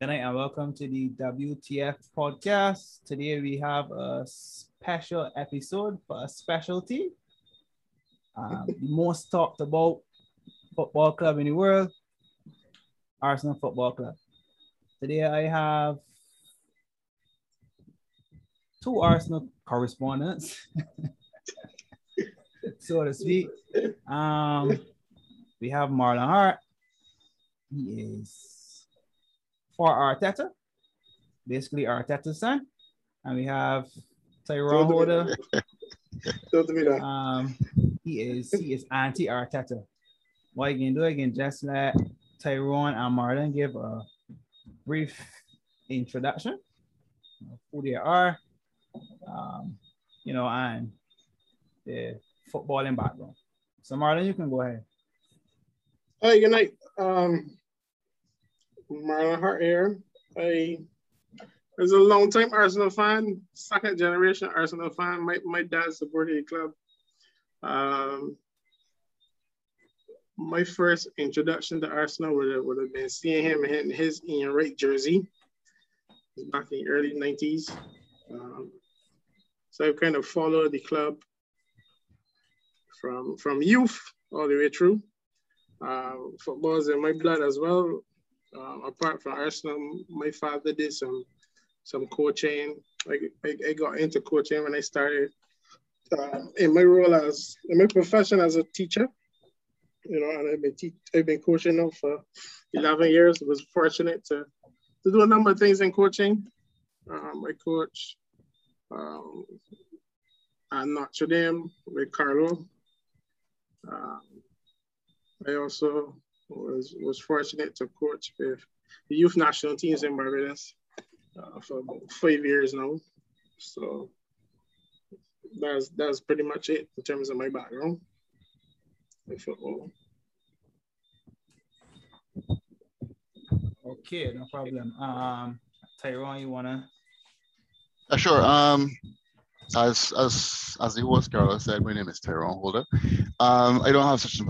Good night and welcome to the WTF podcast. Today we have a special episode for a specialty. Um, most talked about football club in the world, Arsenal Football Club. Today I have two Arsenal correspondents, so to speak. Um, we have Marlon Hart. He is for Arteta, basically Arteta's son. And we have Tyrone Holder. um, he is he is anti Arteta. What you can do, can just let Tyrone and Marlon give a brief introduction of who they are, um, you know, and the footballing background. So Marlon, you can go ahead. Hey, good night. Um, Marlon Hart here. I was a long time Arsenal fan, second generation Arsenal fan. My, my dad supported the club. Um, my first introduction to Arsenal would have, would have been seeing him in his Ian Wright jersey back in the early 90s. Um, so I've kind of followed the club from, from youth all the way through. Uh, football is in my blood as well. Um, apart from Arsenal, my father did some some coaching. Like I, I got into coaching when I started uh, in my role as in my profession as a teacher. You know, and I've been te- I've been coaching now for 11 years. I was fortunate to to do a number of things in coaching. Um, I coach um, at Notre Dame with Carlo. Um, I also was was fortunate to coach with the youth national teams in Barbados uh, for about five years now. So that's that's pretty much it in terms of my background with football. Okay, no problem. Um, Tyrone, you wanna? Uh, sure. Um, as as as the host Carlos said, my name is Tyrone Holder. Um, I don't have such a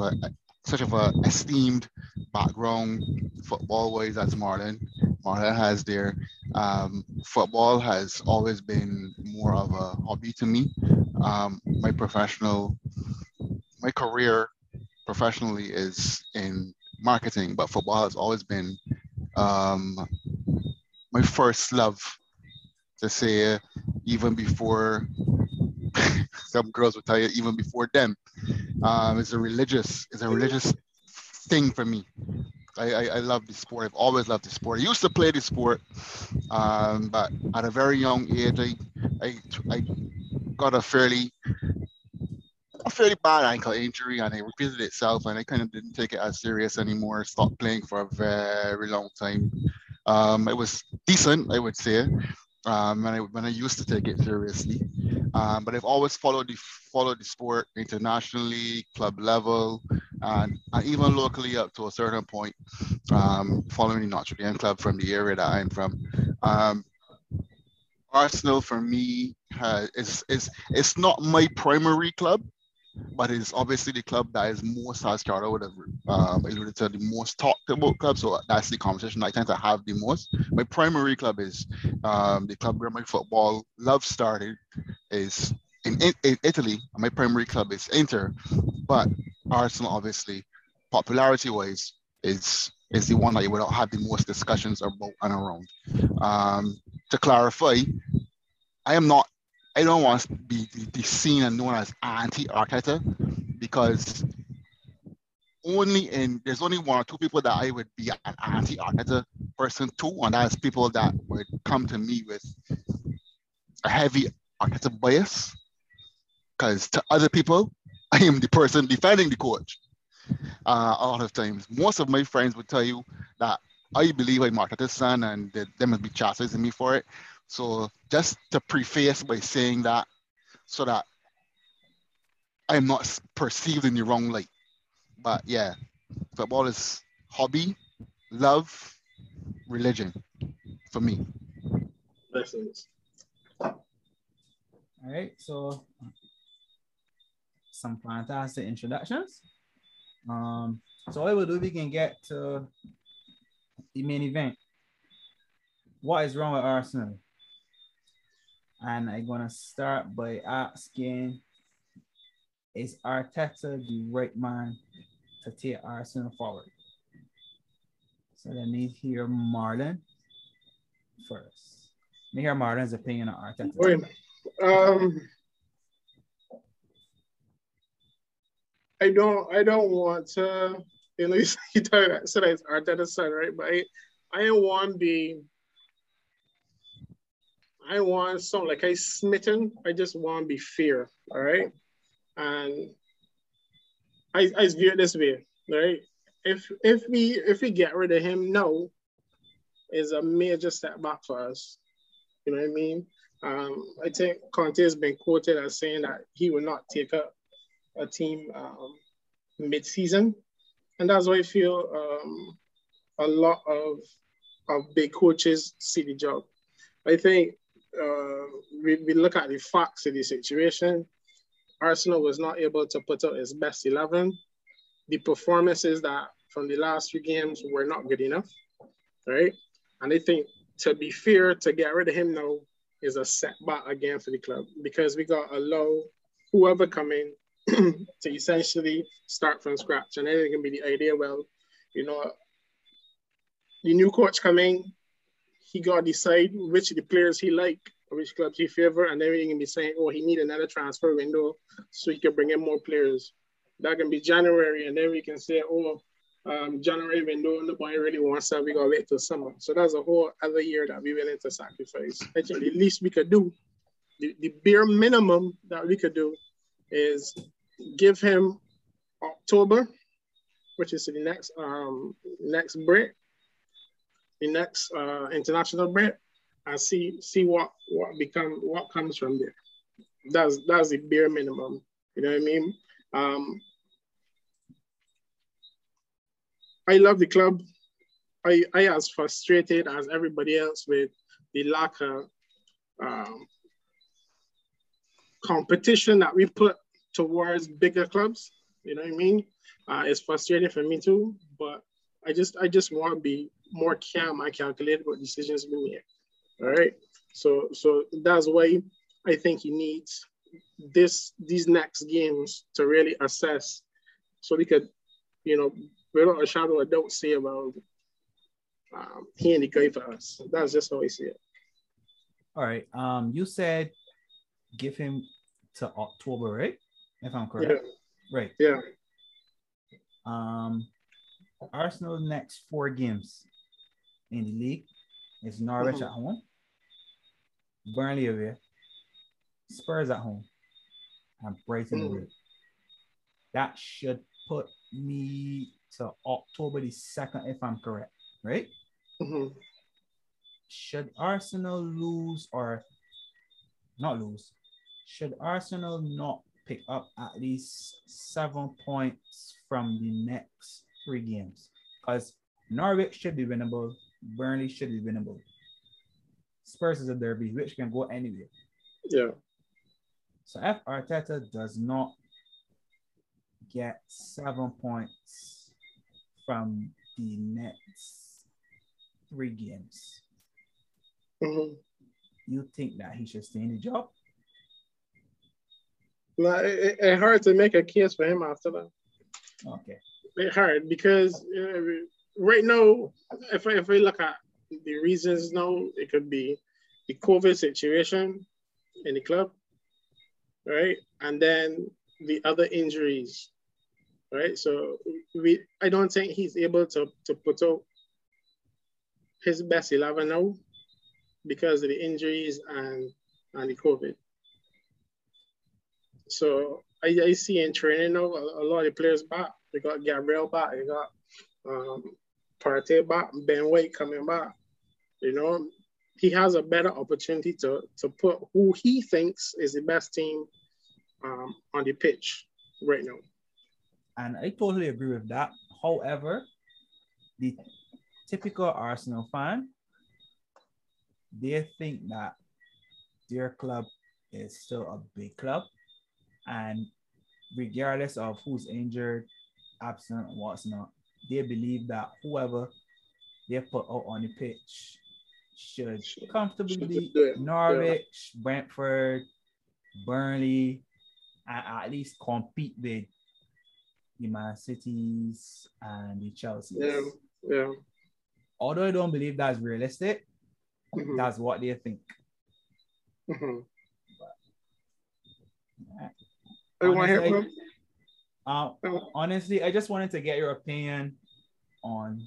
such of a esteemed background football wise as Marlon. Marlon has their Um, football has always been more of a hobby to me. Um, my professional, my career professionally is in marketing, but football has always been um, my first love. To say, even before some girls will tell you, even before them, um, it's a religious, it's a religious thing for me. I, I, I, love the sport. I've always loved the sport. I used to play the sport, um, but at a very young age, I, I, I got a fairly a fairly bad ankle injury and it repeated itself and I kind of didn't take it as serious anymore. Stopped playing for a very long time. Um, it was decent, I would say, um, when, I, when I used to take it seriously. Um, but I've always followed the followed the sport internationally, club level, and, and even locally up to a certain point. Um, following the Notre Dame club from the area that I'm from. Um, Arsenal for me has, is is it's not my primary club, but it's obviously the club that is most, as Carlo would have um, alluded to, the most talked about club. So that's the conversation I tend to have the most. My primary club is um, the club where my football love started, is in, in, in Italy. My primary club is Inter, but Arsenal, obviously, popularity-wise, is is the one that you would have the most discussions about and around. Um, to clarify, I am not I don't want to be, be seen and known as anti-Arteta because only in there's only one or two people that I would be an anti-Arteta person to, and that's people that would come to me with a heavy Arteta bias. Because to other people, I am the person defending the coach. Uh, a lot of times, most of my friends would tell you that I believe I'm Arteta's son, and they, they must be chastising me for it. So just to preface by saying that, so that I'm not perceived in the wrong light. But yeah, football is hobby, love, religion for me. Lessons. All right, so some fantastic introductions. Um, so what we'll do, we can get to the main event. what is wrong with Arsenal? And I'm gonna start by asking, is Arteta the right man to take Arsenal forward? So let me hear Marlon first. Let me hear Marlon's opinion on Arteta. Wait, um, I don't, I don't want to, you know, you said it's Arteta's son, right? But I, I want to I want something like I smitten. I just want to be fear. All right. And I, I view it this way, right? If if we if we get rid of him now, is a major step back for us. You know what I mean? Um, I think Conte has been quoted as saying that he will not take up a team um, mid-season, and that's why I feel um, a lot of of big coaches see the job. I think uh, we, we look at the facts of the situation. Arsenal was not able to put out its best 11. The performances that from the last few games were not good enough, right? And I think to be fair, to get rid of him now is a setback again for the club because we got to allow whoever come in to essentially start from scratch. And then it can be the idea, well, you know, the new coach coming, he got to decide which of the players he like, which clubs he favor, and then he can be saying, oh, he need another transfer window so he can bring in more players. That can be January, and then we can say, oh, um, January window, nobody really wants that. We gotta wait till summer. So that's a whole other year that we willing to sacrifice. Think the least we could do, the, the bare minimum that we could do, is give him October, which is the next um next break, the next uh, international break and see see what what become what comes from there. That's that's the bare minimum. You know what I mean? Um, I love the club. I I as frustrated as everybody else with the lack of um, competition that we put towards bigger clubs. You know what I mean? Uh, it's frustrating for me too, but I just I just want to be more calm and calculated what decisions we make. All right. So so that's why I think he needs this these next games to really assess so we could, you know, without a shadow of doubt say about um, he and the guy for us. That's just how I see it. All right. Um, you said give him to October, right? If I'm correct. Yeah. Right. Yeah. Um, Arsenal next four games in the league is Norwich mm-hmm. at home, Burnley away, Spurs at home, and Brighton mm-hmm. away. That should put me to October the 2nd, if I'm correct, right? Mm-hmm. Should Arsenal lose or not lose? Should Arsenal not pick up at least seven points from the next three games? Because Norwich should be winnable, Burnley should be winnable. Spurs is a derby, which can go anywhere. Yeah. So if Arteta does not get seven points from the next three games, mm-hmm. you think that he should stay in the job? No, it, it's hard to make a case for him after that. Okay. It's hard because uh, right now, if I, if we look at the reasons now, it could be the COVID situation in the club, right? And then the other injuries, right? So we, I don't think he's able to, to put out his best 11 now because of the injuries and, and the COVID. So I, I see in training now a, a lot of players back. We got Gabriel back. We got um, Partey back, Ben White coming back. You know, he has a better opportunity to to put who he thinks is the best team um, on the pitch right now. And I totally agree with that. However, the typical Arsenal fan, they think that their club is still a big club. And regardless of who's injured, absent, what's not, they believe that whoever they put out on the pitch should comfortably beat Norwich, yeah. Brentford, Burnley, and at least compete with the Man Cities and the Chelsea. Yeah, yeah. Although I don't believe that's realistic, mm-hmm. that's what they think. Mm-hmm. But, honestly, uh, honestly, I just wanted to get your opinion on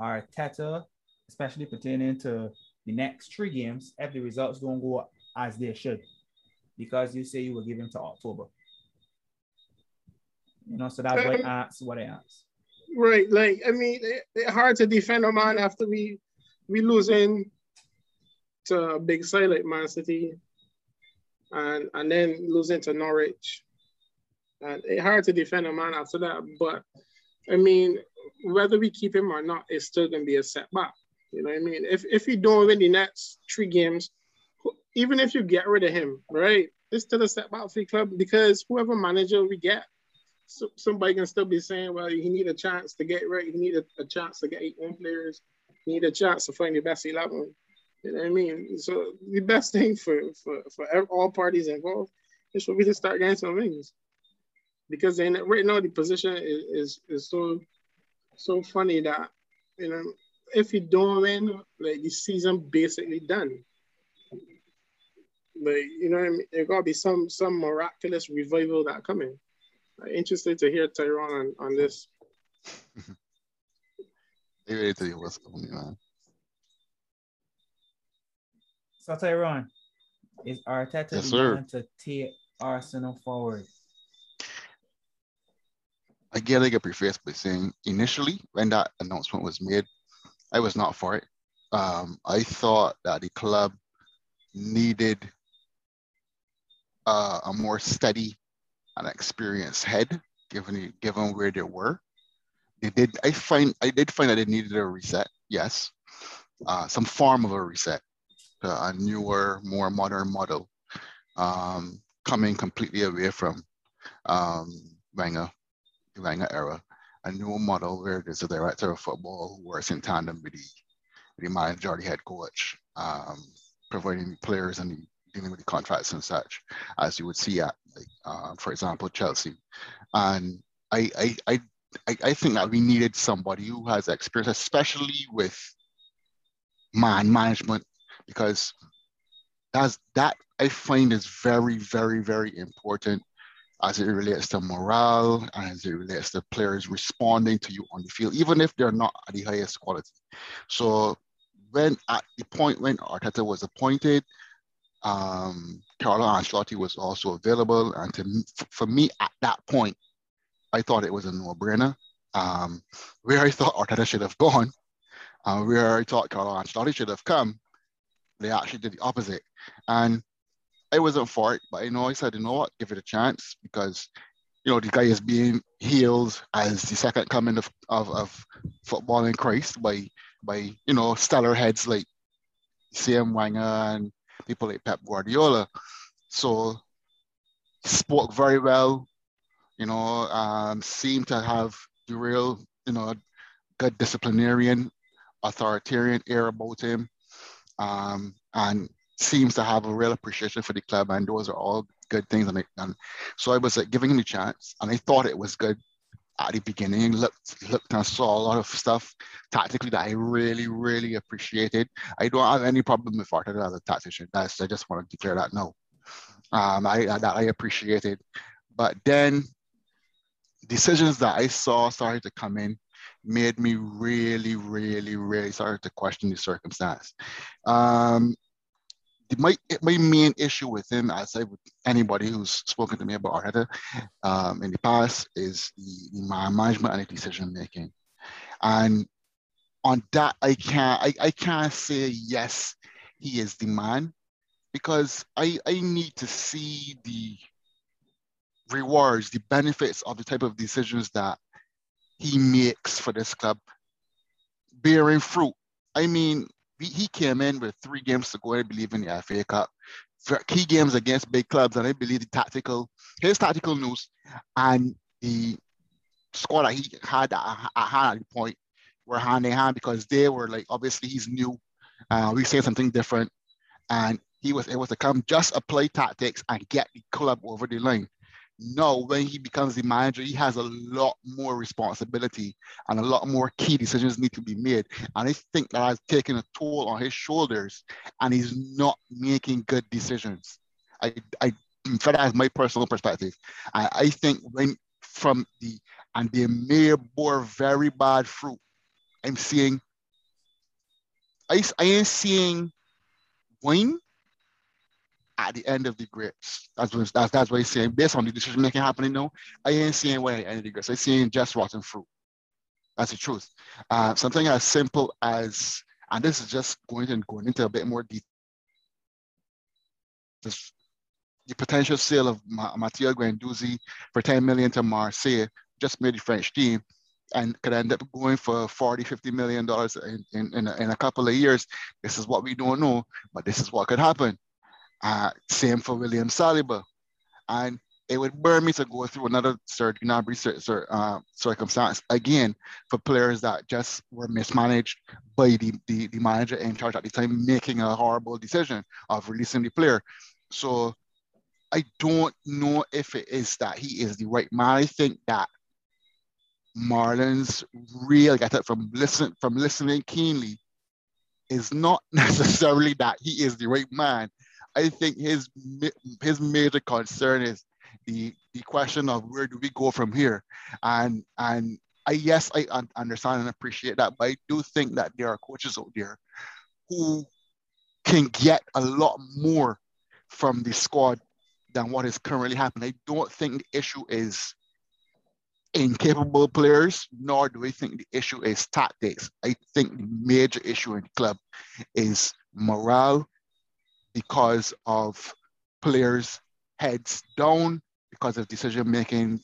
Arteta, especially pertaining to the next three games, if the results don't go as they should, because you say you will give him to October. You know, so that's what I asked. What I asked. Right, like I mean, it, it's hard to defend a man after we we losing to a big side like Man City, and and then losing to Norwich, and it's hard to defend a man after that. But I mean, whether we keep him or not, it's still gonna be a setback. You know what I mean? If if you don't win the next three games, even if you get rid of him, right, it's still a setback for the club because whoever manager we get, so, somebody can still be saying, well, he need a chance to get right. He need a, a chance to get eight one players. He need a chance to find the best eleven. You know what I mean? So the best thing for for for all parties involved is for me to start getting some wins, because then right now the position is is, is so so funny that you know if you don't win, like the season basically done. Like you know, I mean? there gotta be some some miraculous revival that coming. I'm interested to hear Tyrone on, on this. ready to hear what's coming on. So Tyrone, is Arteta yes, going to take Arsenal forward? Again, I get preface by saying initially when that announcement was made, I was not for it. Um, I thought that the club needed uh, a more steady and experienced head, given given where they were. They did. I find I did find that they needed a reset. Yes, uh, some form of a reset, a newer, more modern model, um, coming completely away from um, Wenger Wenger era, a new model where there's a director of football who works in tandem with the, with the the head coach, um, providing players and dealing with the contracts and such, as you would see at, like, uh, for example, Chelsea. And I, I, I, I think that we needed somebody who has experience, especially with man management, because that's that I find is very, very, very important as it relates to morale as it relates to players responding to you on the field, even if they're not at the highest quality. So when at the point when Arteta was appointed, um, Carlo Ancelotti was also available. And to, for me at that point, I thought it was a no-brainer. Um, where I thought Arteta should have gone, uh, where I thought Carlo Ancelotti should have come, they actually did the opposite. And I wasn't for it, but you know I said, you know what, give it a chance because you know the guy is being hailed as the second coming of, of, of football in Christ by by you know stellar heads like CM Wenger and people like Pep Guardiola. So spoke very well, you know, um, seemed to have the real, you know, good disciplinarian, authoritarian air about him. Um, and seems to have a real appreciation for the club, and those are all good things. And, I, and so I was like, giving him a chance, and I thought it was good at the beginning. Looked, looked and saw a lot of stuff tactically that I really, really appreciated. I don't have any problem with Arteta as a tactician. That's I just want to declare that no. Um, I that I appreciated, but then decisions that I saw started to come in made me really, really, really started to question the circumstance. Um, my my main issue with him, as I would anybody who's spoken to me about Arteta um, in the past, is the, the management and the decision making. And on that, I can't I, I can't say yes, he is the man, because I I need to see the rewards, the benefits of the type of decisions that he makes for this club bearing fruit. I mean, he came in with three games to go. I believe in the FA Cup, for key games against big clubs, and I believe the tactical, his tactical news, and the squad that he had at, at the point were hand in hand because they were like obviously he's new Uh, we say something different, and he was able to come, just apply tactics, and get the club over the line. No, when he becomes the manager, he has a lot more responsibility and a lot more key decisions need to be made. And I think that has taken a toll on his shoulders and he's not making good decisions. I, I that is my personal perspective. I, I think when from the and they may bore very bad fruit. I'm seeing I, I ain't seeing wine at the end of the grapes. That's what that's, that's what he's saying. Based on the decision making happening now, I ain't seeing wine at the end of the grapes. I'm seeing just rotten fruit. That's the truth. Uh, something as simple as, and this is just going and going into a bit more detail. The potential sale of Ma- Matteo Guendouzi for 10 million to Marseille just made the French team and could end up going for 40, 50 million dollars in, in, in, in a couple of years. This is what we don't know, but this is what could happen. Uh, same for William Saliba. And it would burn me to go through another Serge Gnabry uh, circumstance again for players that just were mismanaged by the, the, the manager in charge at the time, making a horrible decision of releasing the player. So I don't know if it is that he is the right man. I think that Marlon's real get it from listen from listening keenly is not necessarily that he is the right man. I think his his major concern is the the question of where do we go from here, and and I yes I understand and appreciate that, but I do think that there are coaches out there who can get a lot more from the squad than what is currently happening. I don't think the issue is incapable players, nor do I think the issue is tactics. I think the major issue in the club is morale because of players' heads down, because of decision making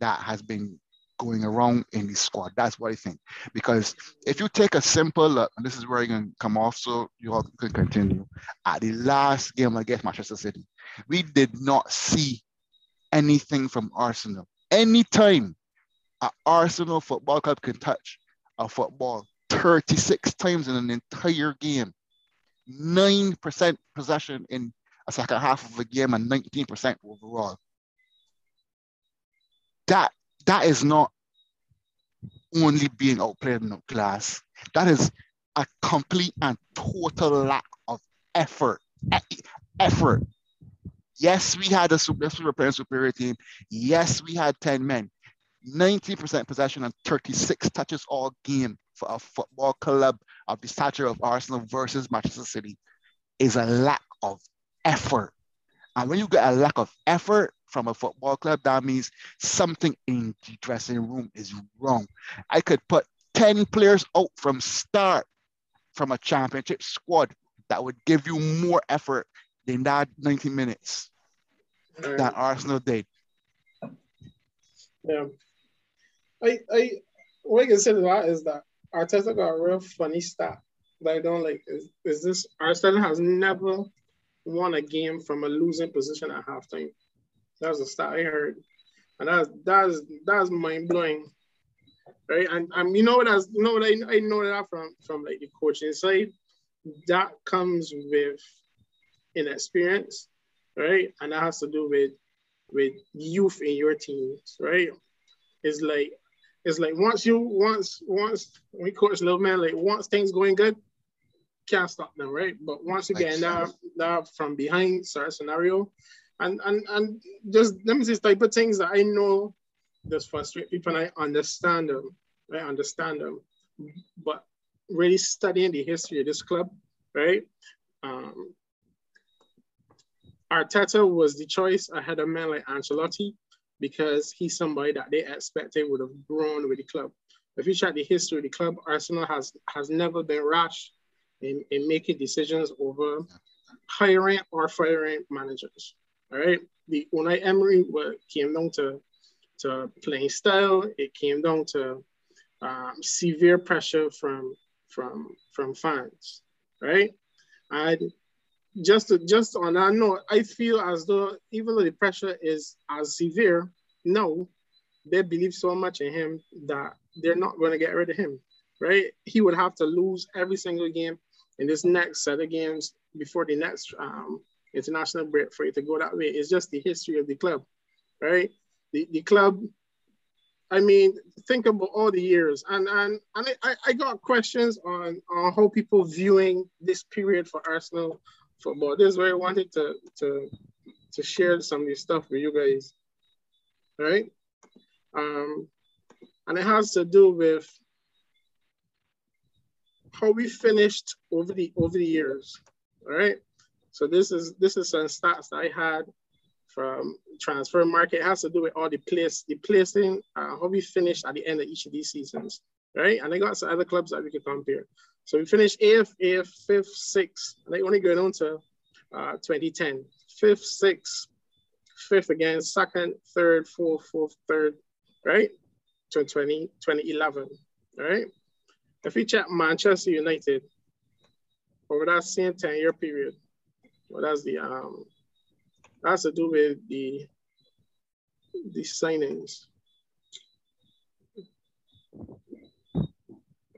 that has been going around in the squad. That's what I think. Because if you take a simple look, and this is where going to come off so you all can continue, at the last game against Manchester City, we did not see anything from Arsenal. Anytime an Arsenal football club can touch a football 36 times in an entire game, 9% possession in a second half of a game and 19% overall. That that is not only being outplayed in the class. That is a complete and total lack of effort. E- effort. Yes, we had a super, super player superior team. Yes, we had 10 men. 90% possession and 36 touches all game for a football club of the stature of Arsenal versus Manchester City is a lack of effort. And when you get a lack of effort from a football club, that means something in the dressing room is wrong. I could put 10 players out from start from a championship squad that would give you more effort than that 90 minutes that Arsenal did. Yeah. I I what I can say to that is that Arteta got a real funny stat that I don't like. Is, is this Arsenal has never won a game from a losing position at halftime. That's a stat I heard. And that's that's that's mind blowing. Right. And um, you know what that's you know what I, I know that from from like the coaching side. That comes with inexperience, right? And that has to do with with youth in your teams, right? It's like it's like once you once once we coach little man, like once things going good, can't stop them, right? But once you get in that, that from behind sort of scenario, and and and just let me just type of things that I know just frustrate people and I understand them. I understand them. But really studying the history of this club, right? Um, Arteta was the choice ahead of men like Ancelotti because he's somebody that they expected would have grown with the club. If you check the history of the club, Arsenal has has never been rash in, in making decisions over hiring or firing managers. All right. The Unai Emery came down to, to playing style. It came down to um, severe pressure from from from fans. Right. And just to, just on that note, I feel as though even though the pressure is as severe, no, they believe so much in him that they're not going to get rid of him, right? He would have to lose every single game in this next set of games before the next um, international break for it to go that way. It's just the history of the club, right? The, the club, I mean, think about all the years. And and, and I, I got questions on, on how people viewing this period for Arsenal football. This is where I wanted to, to, to share some of this stuff with you guys, right? Um, and it has to do with how we finished over the over the years. All right. So this is this is some stats I had from Transfermarkt. It has to do with all the place, the placing, uh, how we finished at the end of each of these seasons. Right. And they got some other clubs that we could compare. So we finished eighth, eighth, fifth, sixth, and they only going on to uh, 2010. Fifth, sixth, fifth again, second, third, fourth, fourth, third, right? To 20, 2011, right? If we check Manchester United over that same 10 year period, well, that's the um that's to do with the the signings.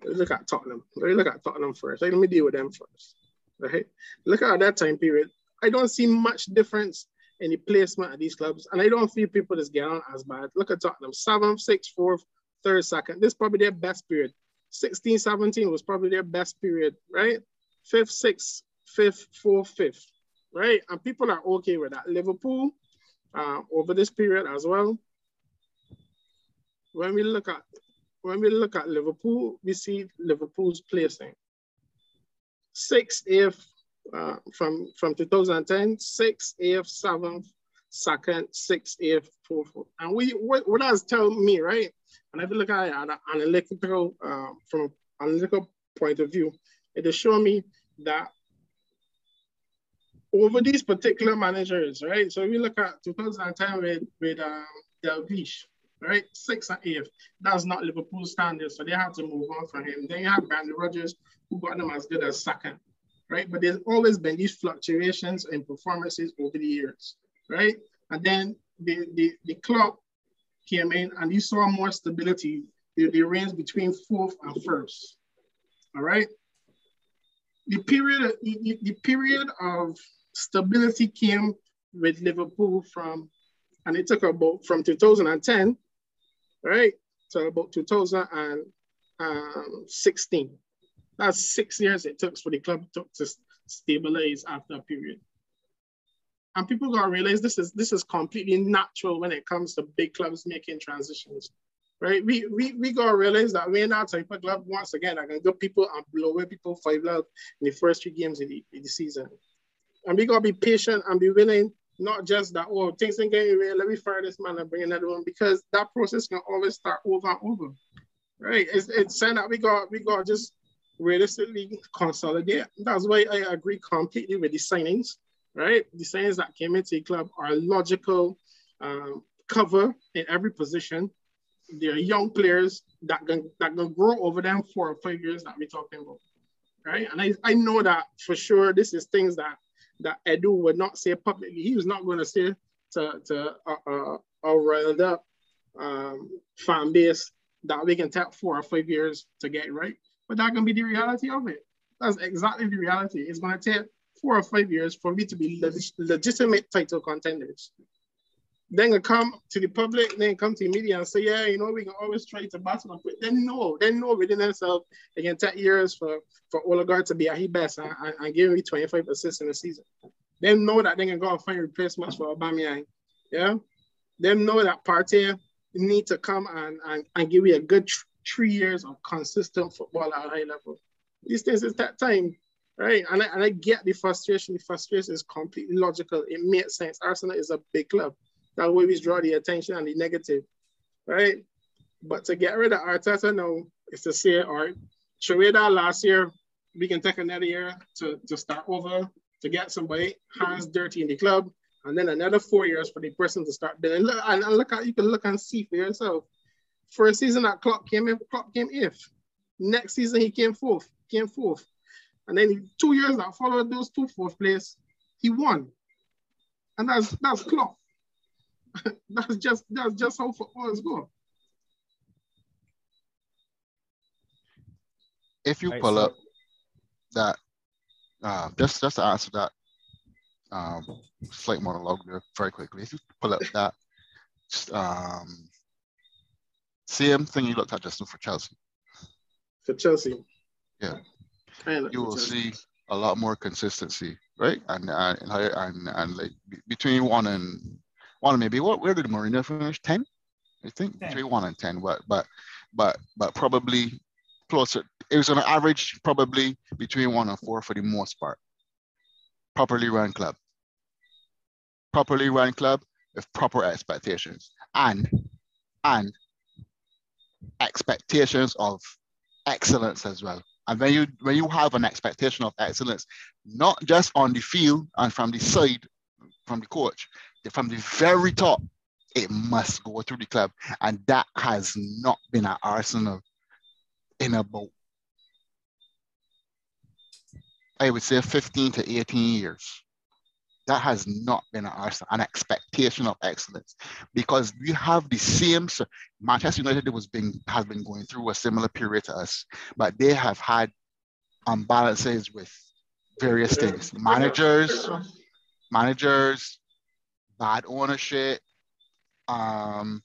Let's look at Tottenham. Let me look at Tottenham first. Let me deal with them first. Right? Look at that time period. I don't see much difference in the placement of these clubs, and I don't feel people is getting on as bad. Look at Tottenham, seventh, sixth, fourth, third, second. This is probably their best period. 16, 17 was probably their best period, right? Fifth, sixth, fifth, fourth, fifth, right? And people are okay with that. Liverpool uh, over this period as well. When we look at when we look at Liverpool, we see Liverpool's placing sixth, eighth uh, from from 2010, sixth, eighth, seventh, second, sixth, eighth, fourth, and we what, what does tell me, right? And if you look at it at an analytical, uh, from an analytical point of view, it is showing me that over these particular managers, right? So we look at 2010 with, with um, Dalglish, right? Six and eighth. That's not Liverpool standards, so they have to move on from him. Then you have Brendan Rodgers, who got them as good as second, right? But there's always been these fluctuations in performances over the years, right? And then the, the, the club came in and you saw more stability. The, the range between fourth and first. All right. The period, the period of stability came with Liverpool from, and it took about from 2010, right, So about 2016. That's six years it took for the club to, stabilize after a period. And people gotta realize this is this is completely natural when it comes to big clubs making transitions. Right? We we, we gotta realize that we're not type of club once again I can go people and blow away people five love in the first three games of the, in the season. And we gotta be patient and be willing, not just that, oh, things ain't getting real, let me fire this man and bring another one, because that process can always start over and over. Right? It's it's saying that we got we got just realistically consolidate. That's why I agree completely with the signings right? The signings that came into the club are logical um, cover in every position. They're young players that can, that can grow over them four or five years that we're talking about, right? And I, I know that for sure this is things that that Edu would not say publicly. He was not going to say to, to a, a riled up um, fan base that we can take four or five years to get right. But that can be the reality of it. That's exactly the reality. It's going to take four or five years for me to be legitimate title contenders. Then I come to the public, then come to the media and say, yeah, you know, we can always try to battle up. Then no, then no within themselves, it can take years for, for Odegaard to be at his best and, and, and give me 25 assists in a season. Then know that they can go and find replacements for Aubameyang. Yeah. Then know that Partey need to come and, and, and give you a good three years of consistent football at a high level. These things is that time right? And I, and I get the frustration. The frustration is completely logical. It makes sense. Arsenal is a big club. That way we draw the attention and the negative, right? But to get rid of Arteta now is to say, all right, that last year, we can take another year to, to start over, to get somebody hands dirty in the club, and then another four years for the person to start building. Look, and, look at you can look and see for yourself. A season that Klopp came in, Klopp came eighth. Next season he came fourth, came fourth. And then two years that followed those two fourth place, he won. And that's that's Klopp. that's just that's just how footballers go. If you pull up that uh, just just to answer that um, slight monologue there very quickly. If you pull up that um, same thing you looked at just for Chelsea. For Chelsea. Yeah. You will see a lot more consistency, right? And and and, and like between one and one maybe what where did Mourinho finish? 10? I think 10. between one and ten. But but but but probably closer. It was on average probably between one and four for the most part. Properly run club. Properly run club with proper expectations and and expectations of excellence as well. And when you when you have an expectation of excellence, not just on the field and from the side, from the coach, from the very top, it must go through the club. And that has not been at Arsenal in about, I would say 15 to 18 years. That has not been an expectation of excellence because we have the same. Manchester United was being has been going through a similar period to us, but they have had imbalances with various things. Managers, managers, bad ownership, um,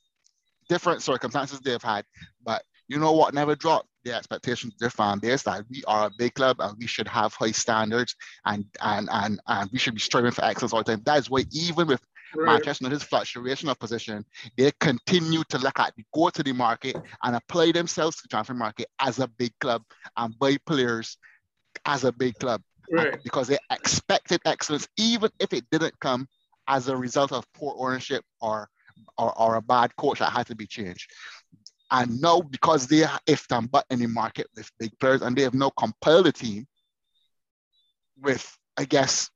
different circumstances they've had. But you know what never dropped? the expectations of their fan base that we are a big club and we should have high standards and and and, and we should be striving for excellence all the time. That is why even with right. Manchester United's fluctuation of position, they continue to look at go to the market and apply themselves to the transfer market as a big club and buy players as a big club. Right. Because they expected excellence, even if it didn't come as a result of poor ownership or or, or a bad coach that had to be changed. And now, because they are if them but in the market with big players and they have now compiled a team with, I guess,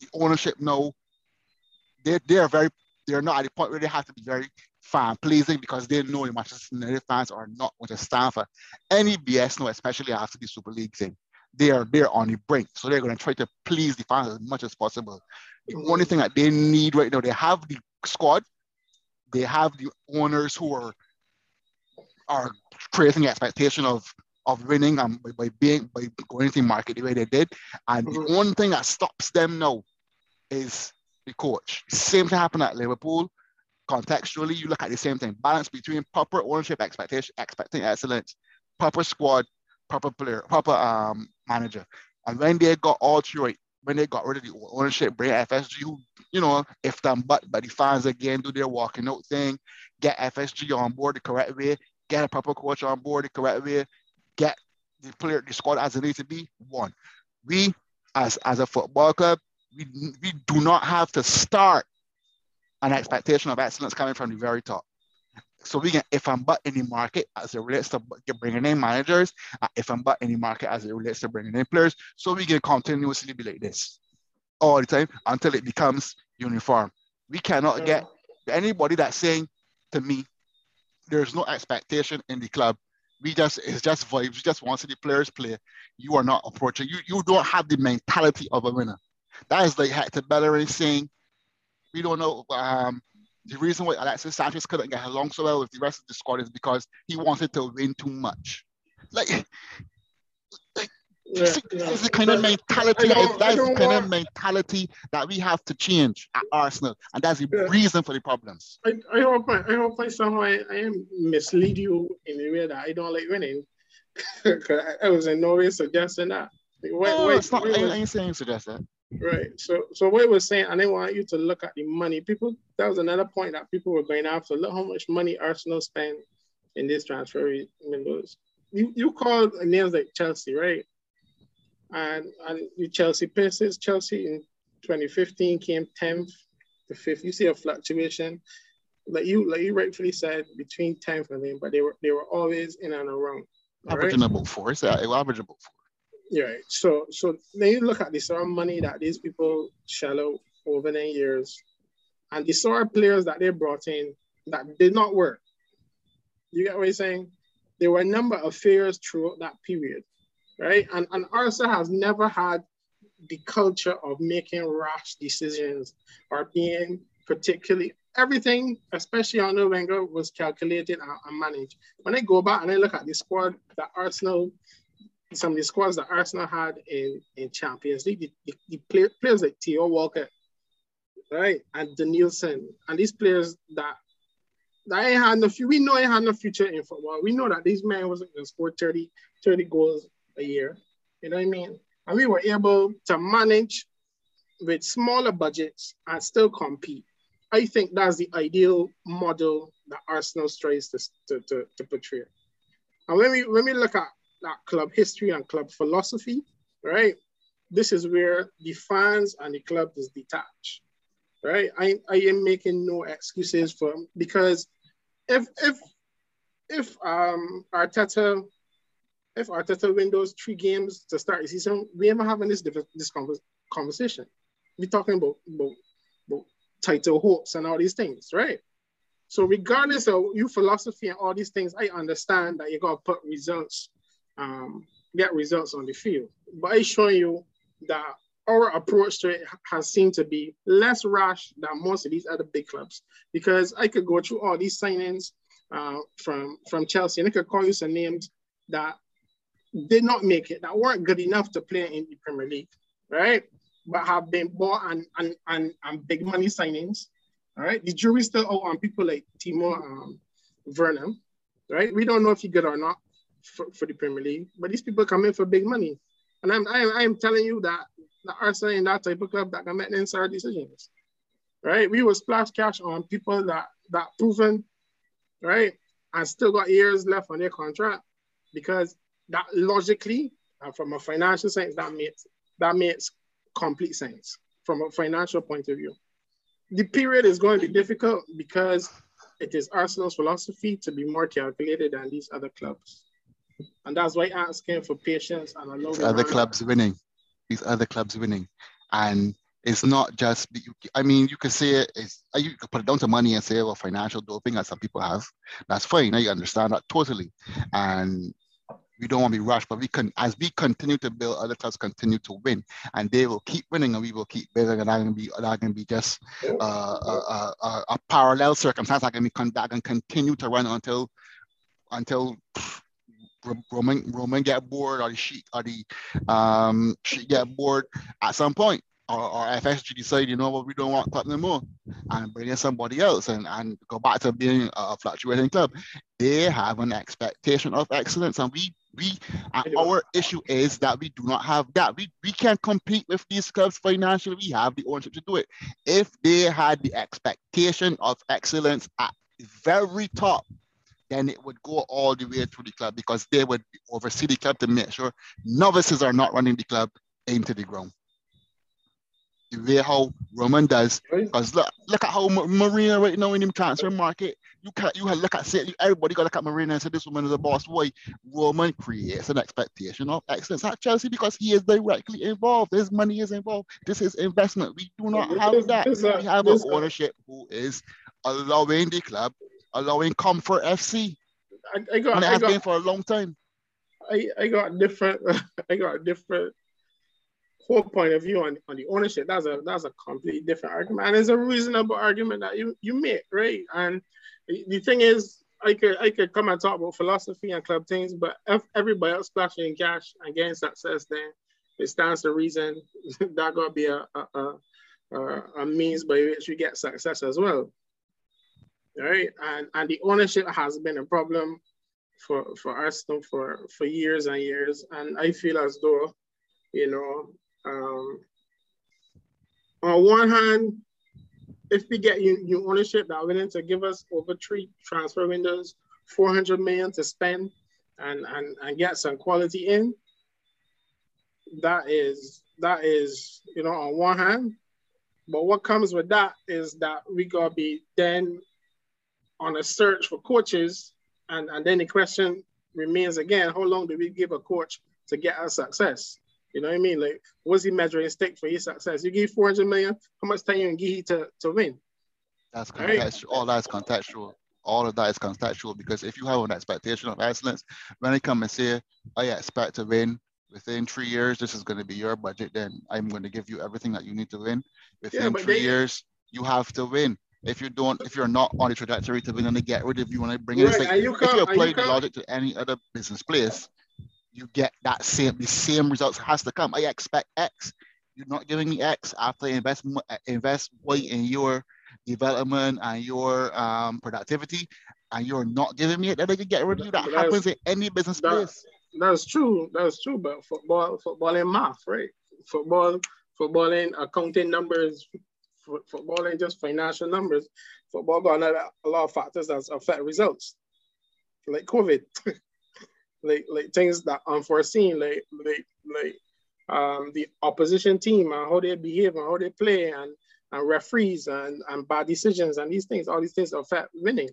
the ownership now, they, they are very, they're not at the point where they have to be very fan pleasing because they know the Manchester United fans are not going to stand for any BS now, especially after the Super League thing. They are they're on the brink. So they're going to try to please the fans as much as possible. The only thing that they need right now, they have the squad, they have the owners who are are creating the expectation of of winning and by, by being by going to the market the way they did. And mm-hmm. the only thing that stops them now is the coach. Same thing happened at Liverpool. Contextually, you look at the same thing. Balance between proper ownership expectation, expecting excellence, proper squad, proper player, proper um manager. And when they got all three right, when they got rid of the ownership, bring FSG, who, you know, if them but but the fans again do their walking out thing, get FSG on board the correct way, get a proper coach on board the correct way, get the player, the squad as it needs to be. One, we as as a football club, we, we do not have to start an expectation of excellence coming from the very top. So we can, if I'm but in the market as it relates to bringing in managers, uh, if I'm but in the market as it relates to bringing in players, so we can continuously be like this all the time until it becomes uniform. We cannot get anybody that's saying to me, there's no expectation in the club. We just it's just vibes. We just want to see the players play. You are not approaching. You you don't have the mentality of a winner. That is like Hector Bellerin saying, we don't know. Um, the reason why Alexis Sanchez couldn't get along so well with the rest of the squad is because he wanted to win too much. Like, like yeah, yeah. This is the kind of mentality. That's the kind of mentality that we have to change at Arsenal, and that's the yeah. reason for the problems. I, I hope I, I hope I somehow I, I am mislead you in the way that I don't like winning. I was in no way suggesting that. Wait, no, wait, it's not. Wait, I ain't saying suggest that. Right. So, so what was saying, I didn't want you to look at the money. People, that was another point that people were going after. Look how much money Arsenal spent in this transfer windows. You you called names like Chelsea, right? And and the Chelsea Pacers, Chelsea in 2015 came 10th to 5th. You see a fluctuation. Like you like you rightfully said, between 10th and then, but they were they were always in and around. Averaging right? about four. Averaging about four. Yeah. So so then you look at the sort of money that these people shell out over the years and the sort of players that they brought in that did not work. You get what I'm saying? There were a number of failures throughout that period right? And, and Arsenal has never had the culture of making rash decisions or being particularly everything, especially under Wenger, was calculated and, managed. When I go back and I look at the squad that Arsenal some of the squads that Arsenal had in, in Champions League, the, the, the play, players like Theo Walcott, right, and Denilson, and these players that that ain't had no we know he had no future in football. We know that these men wasn't gonna score 30, 30 goals a year. You know what I mean? And we were able to manage with smaller budgets and still compete. I think that's the ideal model that Arsenal tries to, to, to, to portray. And when we when we look at that club history and club philosophy, right? This is where the fans and the club is detached, right? I, I am making no excuses for because if if if um Arteta if Arteta win those three games to start the season, we ever having this this conversation. We're talking about, about, about title hopes and all these things, right? So regardless of your philosophy and all these things, I understand that you gotta put results, um, get results on the field. But I show you that our approach to it has seemed to be less rash than most of these other big clubs because I could go through all these signings uh, from from Chelsea and I could call you some names that did not make it, that weren't good enough to play in the Premier League, right? But have been bought and and and, and big money signings. All right. The jury's still out on people like Timo um, Werner, right? We don't know if he good or not for, for the Premier League, but these people come in for big money. And I'm I am, I am telling you that the Arsenal in that type of club that can make inside decisions. Right? We will splash cash on people that that proven, right, and still got years left on their contract because that logically and from a financial sense that makes that makes complete sense from a financial point of view. The period is going to be difficult because it is Arsenal's philosophy to be more calculated than these other clubs. And that's why asking for patience and allow other clubs winning. These other clubs winning. And it's not just I mean you can say it is you can put it down to money and say well financial doping as some people have. That's fine. I understand that totally. And we don't want to be rushed, but we can, as we continue to build, other clubs continue to win, and they will keep winning, and we will keep building, and that can be that can be just uh, a, a, a, parallel circumstance that can be that can continue to run until until Roman Roman get bored or the sheet or the um she get bored at some point or, or FSG decide, you know what, we don't want club more, and bring in somebody else and, and go back to being a fluctuating club. They have an expectation of excellence and we we our issue is that we do not have that. We we can compete with these clubs financially. We have the ownership to do it. If they had the expectation of excellence at the very top, then it would go all the way through the club because they would oversee the club to make sure novices are not running the club into the ground. The way how Roman does, because look, look at how Marina right now in the transfer market, you can't you look at say everybody got to look at Marina and say this woman is a boss. Why Roman creates an expectation of excellence at Chelsea because he is directly involved. His money is involved. This is investment. We do not have that. We have an ownership who is allowing the club, allowing Comfort FC. I, I got, and it has got, been for a long time. I, I got different I got a different whole point of view on, on the ownership. That's a that's a completely different argument. And it's a reasonable argument that you, you make, right? And the thing is, I could I could come and talk about philosophy and club things, but if everybody else splashing cash and getting success, then it stands to reason that gonna be a a, a, a means by which you get success as well. Right? And and the ownership has been a problem for for Arsenal for for years and years. And I feel as though, you know, um, on one hand, if we get new, new ownership that are willing to give us over three transfer windows, 400 million to spend and, and, and get some quality in, that is, that is, you know, on one hand. But what comes with that is that we gotta be then on a search for coaches. And, and then the question remains again, how long do we give a coach to get us success? You know what I mean? Like, what's he measuring stick for his success? You give 400 million, how much time you give to, to win? That's contextual. Right? All that's contextual. All of that is contextual because if you have an expectation of excellence, when they come and say, I expect to win within three years, this is going to be your budget, then I'm going to give you everything that you need to win. Within yeah, three they, years, you have to win. If you don't, if you're not on the trajectory to win, then they get rid of you when I bring right, it. Like, you if you apply the logic to any other business place, you get that same the same results has to come. I expect X. You're not giving me X after invest invest Y in your development and your um, productivity, and you're not giving me it. Then they can get rid of you. That happens in any business that, place. That's true. That's true. But football, football and math, right? Football, football and accounting numbers. Football ain't just financial numbers. Football got a lot of factors that affect results, like COVID. like like things that unforeseen, like like like um the opposition team and how they behave and how they play and and referees and, and bad decisions and these things, all these things affect winning.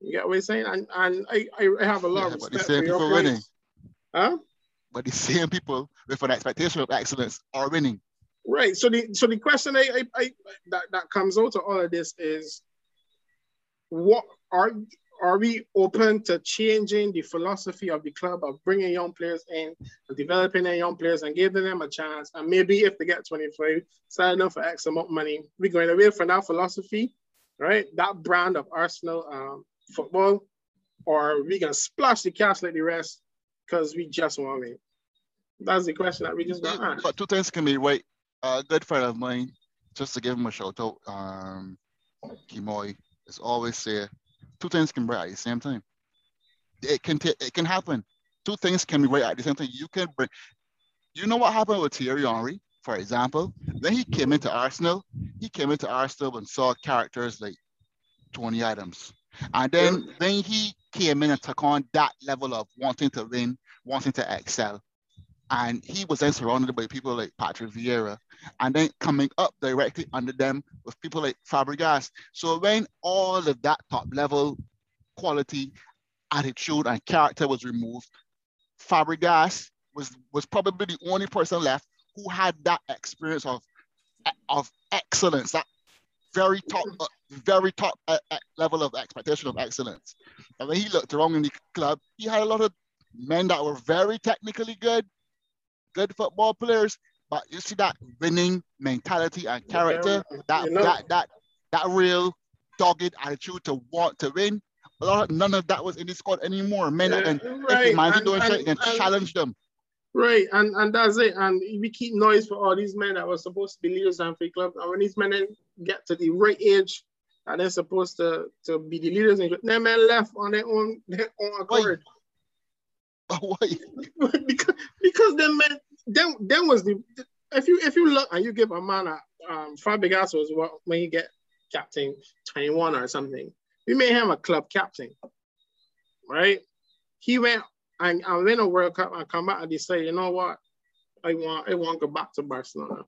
You get what I'm saying? And and I, I have a lot yeah, of respect for your winning. Huh? But the same people with an expectation of excellence are winning. Right. So the so the question I, I, I that, that comes out of all of this is what are are we open to changing the philosophy of the club of bringing young players in and developing their young players and giving them a chance? And maybe if they get 25, sign up for X amount of money. We're going away from that philosophy, right? That brand of Arsenal um, football, or we gonna splash the cash like the rest because we just want it. That's the question that we just got. But two things can be right. A good friend of mine, just to give him a shout out, um, Kimoy, is always say two things can be right at the same time. It can t- it can happen. Two things can be right at the same time. You can bring. You know what happened with Thierry Henry, for example? Then he came into Arsenal. He came into Arsenal and saw characters like Tony Adams, and then then he came in and took on that level of wanting to win, wanting to excel. And he was then surrounded by people like Patrick Vieira, and then coming up directly under them with people like Fabregas. So when all of that top level quality, attitude, and character was removed, Fabregas was was probably the only person left who had that experience of of excellence, that very top, uh, very top uh, uh, level of expectation of excellence. And when he looked around in the club, he had a lot of men that were very technically good, good football players, but you see that winning mentality and character, that you know, that that that real dogged attitude to want to win. A lot of, none of that was in the squad anymore. Men yeah, and right. if doing challenge them. Right, and and that's it. And we keep noise for all these men that were supposed to be leaders and free club. And when these men get to the right age, and they're supposed to to be the leaders, and them men left on their own their own accord. Why? because because them men then then was the if you if you look and you give a man a um Fabregas was what when you get captain 21 or something, we made him a club captain. Right? He went and, and win a World Cup and come back and they say, you know what? I want I want to go back to Barcelona.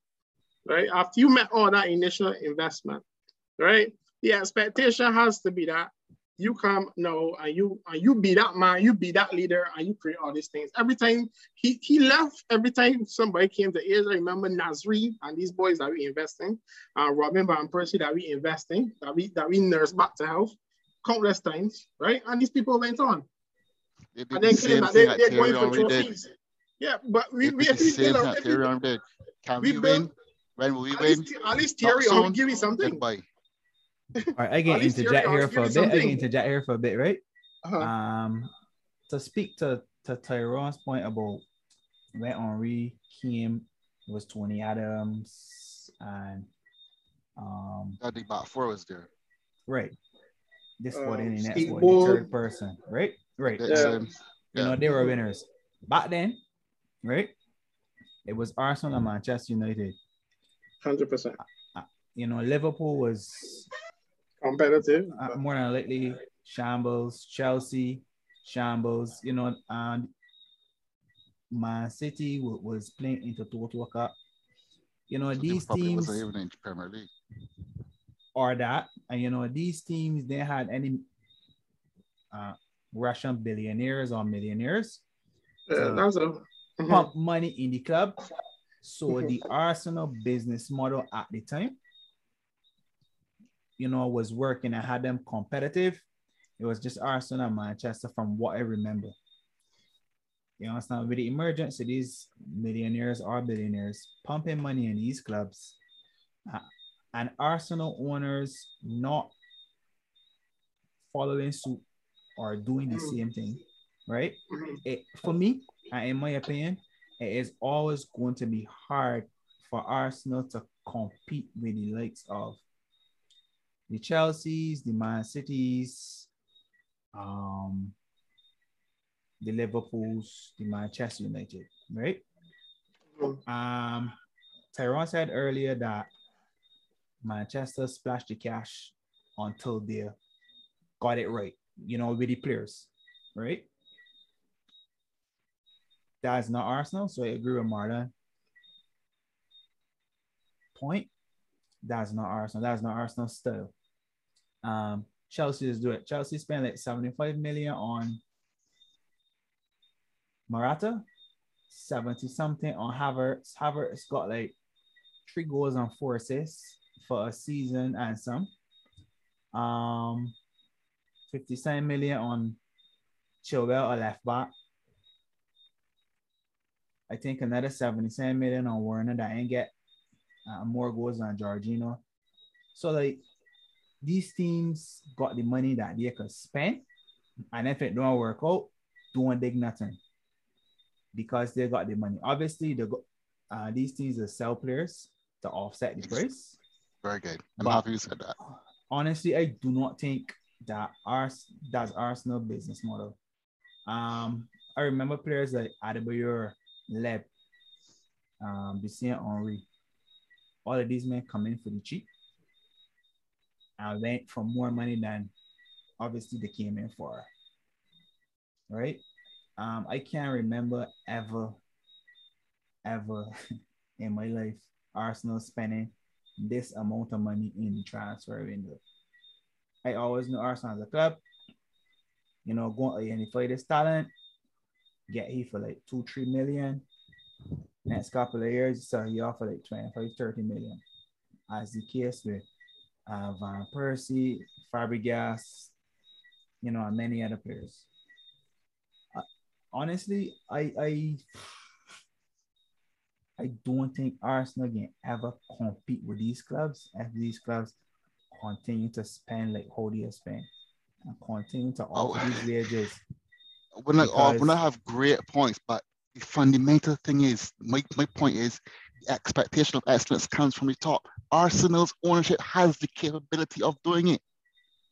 Right? After you met all that initial investment, right? The expectation has to be that you come now and you and you be that man, you be that leader, and you create all these things. Every time he he left, every time somebody came to Israel, I remember Nasri and these boys that we investing, uh, Robin Van Persie that we investing, that we that we nurse back to health countless times, right? And these people went on. and then came back, they, they're going for trophies. Yeah, but we we, we, we, we, Can we, we win? When we at win? Least, at least Thierry will give me something. Goodbye. All right, I get into interject here for a bit. I get into interject here for a bit, right? Uh-huh. Um, to speak to to Tyrone's point about when Henry came, it was Tony Adams and um. I think about four was there. Right. This um, one in the next one, the third person, right? Right. Yeah. yeah. You know they were winners back then, right? It was Arsenal and Manchester United. Hundred percent. Uh, uh, you know, Liverpool was competitive. Uh, more than lately, shambles, Chelsea, shambles, you know, and Man City was playing Intertoto Cup. You know, so these teams even in Premier League. Or that, and you know, these teams they had any uh, Russian billionaires or millionaires. Yeah, that's a mm-hmm. pump money in the club. So the Arsenal business model at the time you know, was working and had them competitive. It was just Arsenal and Manchester from what I remember. You understand? With the emergence of these millionaires or billionaires pumping money in these clubs, uh, and Arsenal owners not following suit or doing the same thing, right? It, for me, in my opinion, it is always going to be hard for Arsenal to compete with the likes of the Chelseas, the Man Cities, um, the Liverpools, the Manchester United, right? Um, Tyrone said earlier that Manchester splashed the cash until they got it right, you know, with the players, right? That's not Arsenal, so I agree with Marlon. Point. That's not Arsenal. That's not Arsenal style. Um, Chelsea is doing it. Chelsea spent like 75 million on Morata, 70 something on Havertz. Havertz got like three goals and four assists for a season and some. Um, 57 million on Chilwell, a left back. I think another 77 million on Werner that ain't get uh, more goals than Jorginho. So like these teams got the money that they could spend, and if it don't work out, don't dig nothing because they got the money. Obviously, the uh, these teams are sell players to offset the price. Very good. I'm but happy you said that. Honestly, I do not think that Ars that's Arsenal business model. Um, I remember players like Adebayor, Leb, um, Bissien Henry. All of these men come in for the cheap. And went for more money than obviously they came in for. Right? Um, I can't remember ever, ever in my life Arsenal spending this amount of money in the transfer window. I always knew Arsenal as a club, you know, go identify this talent, get he for like two, three million. Next couple of years, so he offered like 25, 30 million. As the case with uh, Van Persie, Fabregas, you know, and many other players. Uh, honestly, I I I don't think Arsenal can ever compete with these clubs if these clubs continue to spend like how they spend and continue to offer oh. these wages. I, oh, when I have great points, but the fundamental thing is my, my point is the expectation of excellence comes from the top. Arsenal's ownership has the capability of doing it.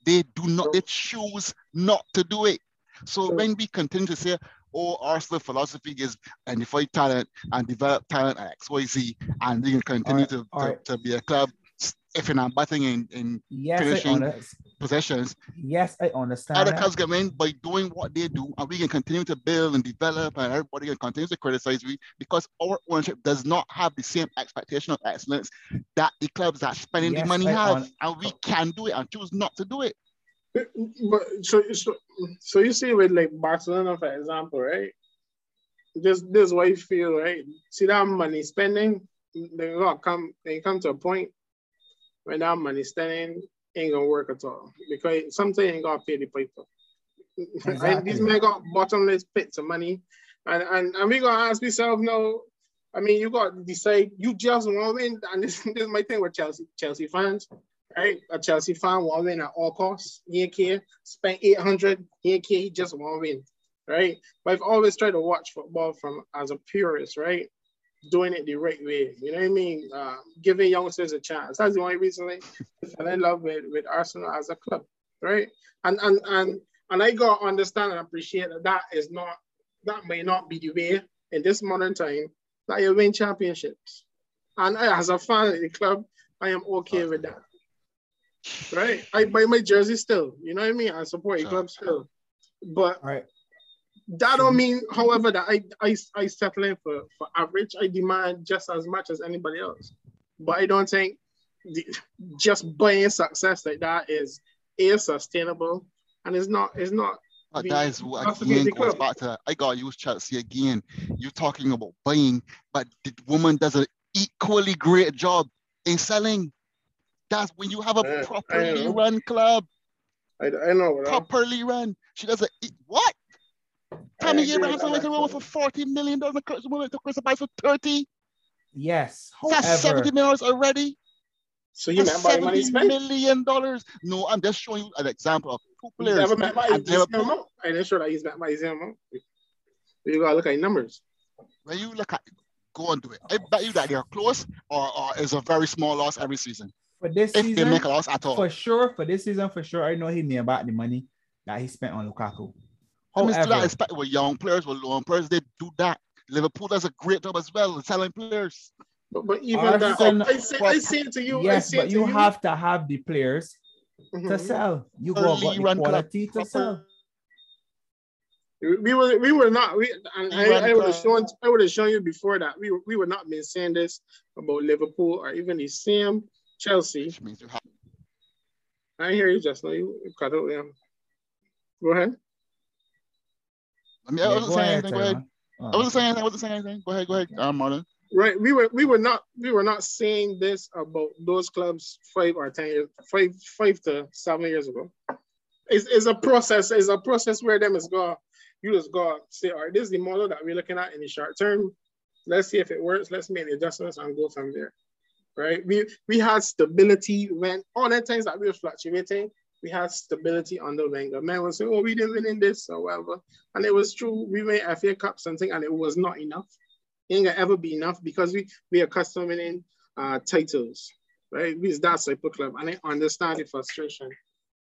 They do not, they choose not to do it. So when we continue to say, oh, Arsenal philosophy is identify talent and develop talent at XYZ, and they can continue right, to, to, right. to, be a club if you're not batting in, in yes, finishing possessions. Yes, I understand. Other clubs come in by doing what they do, and we can continue to build and develop, and everybody can continue to criticize we because our ownership does not have the same expectation of excellence that the clubs that spending yes, the money I have, un- and we can do it and choose not to do it. But so, so so you see with like Barcelona, for example, right? This this what you feel, right? See that money spending, they gonna come they come to a point when that money spending ain't gonna work at all because something ain't gonna pay the piper. Exactly. These men got bottomless pits of money, and and, and we gonna ask ourselves now. I mean, you got to decide. You just want to win, and this, this is my thing with Chelsea Chelsea fans right? A Chelsea fan want win at all costs. He ain't care. Spent 800. He ain't care. He just want win, right? But I've always tried to watch football from as a purist, right? Doing it the right way. You know what I mean? Uh, giving youngsters a chance. That's the only reason I fell in love with, with Arsenal as a club, right? And and and and I got to understand and appreciate that that is not that may not be the way in this modern time that you win championships. And I, as a fan of the club, I am okay with that right? I buy my jersey still. You know what I mean? I support a club still. But right. That don't mean, however, that I I I settle in for, for average. I demand just as much as anybody else. But I don't think the, just buying success like that is is sustainable and it's not it's not but that is what again goes back to I gotta use Chelsea again. You're talking about buying, but the woman does an equally great job in selling. That's when you have a uh, properly run club. I, I know. Properly run. She doesn't eat what? Tammy Abraham went to for forty million dollars. The woman took Crystal Palace for thirty. Yes. That's seventy million already. So you met by money spent? Million dollars. No, I'm just showing you an example of two players. Never met by I didn't show that he's met by his amount. You gotta look at numbers. When you look at go and do it, I bet you that they're close or, or is a very small loss every season. For this If season, they make a loss at all. for sure, for this season, for sure, I know he knew about the money that he spent on Lukaku. I mean, still, I expect with young players, with loan players, they do that. Liverpool does a great job as well, selling players. But, but even Arsenal- that, I say, I say it to you. I yes, say but it you to have to have the players to Mhm. sell. You go Early got the run club. quality to sell. We were we were not we and You I, I would have shown I would have shown you before that we were, we would not been saying this about Liverpool or even the same Chelsea. Which means you have I hear you just now. You you cut out them. Go ahead. I mean, I wasn't saying ahead, anything. Go ahead. Tyrone. Oh, I wasn't saying anything. I wasn't saying anything. Go ahead. Go ahead. Um, Marlon. Right. We were we were not we were not saying this about those clubs five or ten years five five to seven years ago. It's, it's a process, it's a process where them is go you just go say, all right, this is the model that we're looking at in the short term. Let's see if it works. Let's make the adjustments and go from there. Right. We we had stability when all the things that we were fluctuating, we had stability under Wenger. Man was saying, oh, we didn't win in this or whatever. And it was true. We went FA Cup something and it was not enough. It ain't gonna ever be enough because we we are customing in uh titles, right? We that type of club, and I understand the frustration.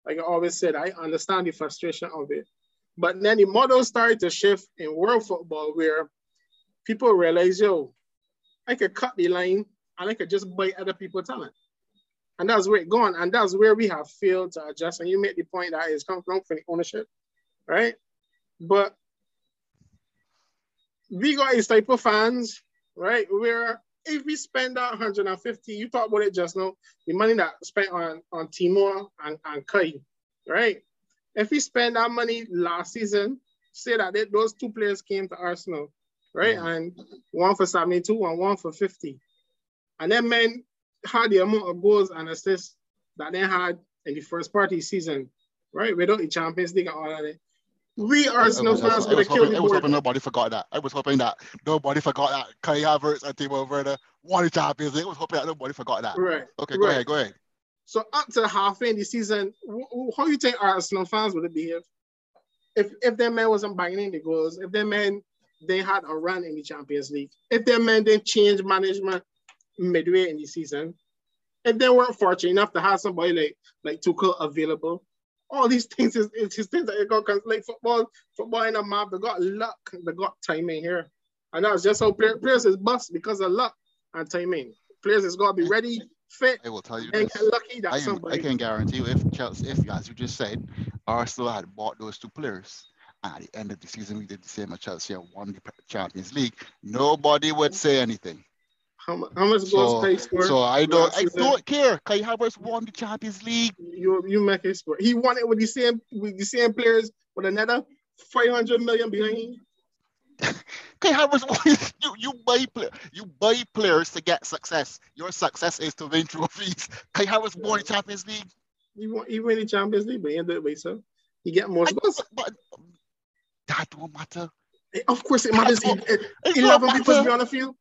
Like I always said, I understand the frustration of it. But then the model started to shift in world football where people realize, yo, I could cut the line and I could just buy other people's talent. And that's where it gone. And that's where we have failed to adjust. And you make the point that it's come from the ownership, right? But we got these type of fans, right? Where if we spend that 150, you talk about it just now, the money that spent on, on Timo and, and Kai, right? If we spend that money last season, say that they, those two players came to Arsenal, right? Mm. And one for 72 and one for 50. And then men had the amount of goals and assists that they had in the first party season, right? Without the Champions League and all of that. We Arsenal was, fans would was have killed hoping, the I was hoping nobody forgot that. I was hoping that nobody forgot that Kai Havertz and Timo Werner won the Champions League. I was hoping that nobody forgot that. Right. Okay, go ahead, go ahead. So up to halfway in the season, how you think Arsenal fans would behave if if their man wasn't banging in the goals, if their man they had a run in the Champions League, if their man didn't change management midway in the season, and they weren't fortunate enough to have somebody like like Tuchel available, all these things is just things that you got like football, football in a map, they got luck, they got timing here. And that's just how play- players is bust because of luck and timing. Players is gotta be ready, fit, I will tell you and this. get lucky that I, am, I can guarantee you if Chelsea, if as you just said, Arsenal had bought those two players, at the end of the season we did the same as Chelsea and won the Champions League, nobody would say anything. How, how much goals So, Kai scored? so I don't, I don't care. Kai Havertz won the Champions League. You you make it score. He won it with the same with the same players with another 500 million behind him. Kai Havertz, won- you you buy play, you buy players to get success. Your success is to win trophies. Kai Havertz won the Champions League. He won he win the Champions League, but he ended up with so he get more I- goals. but that don't matter. Of course, it matters. It It- don't 11 people matter. be on the field.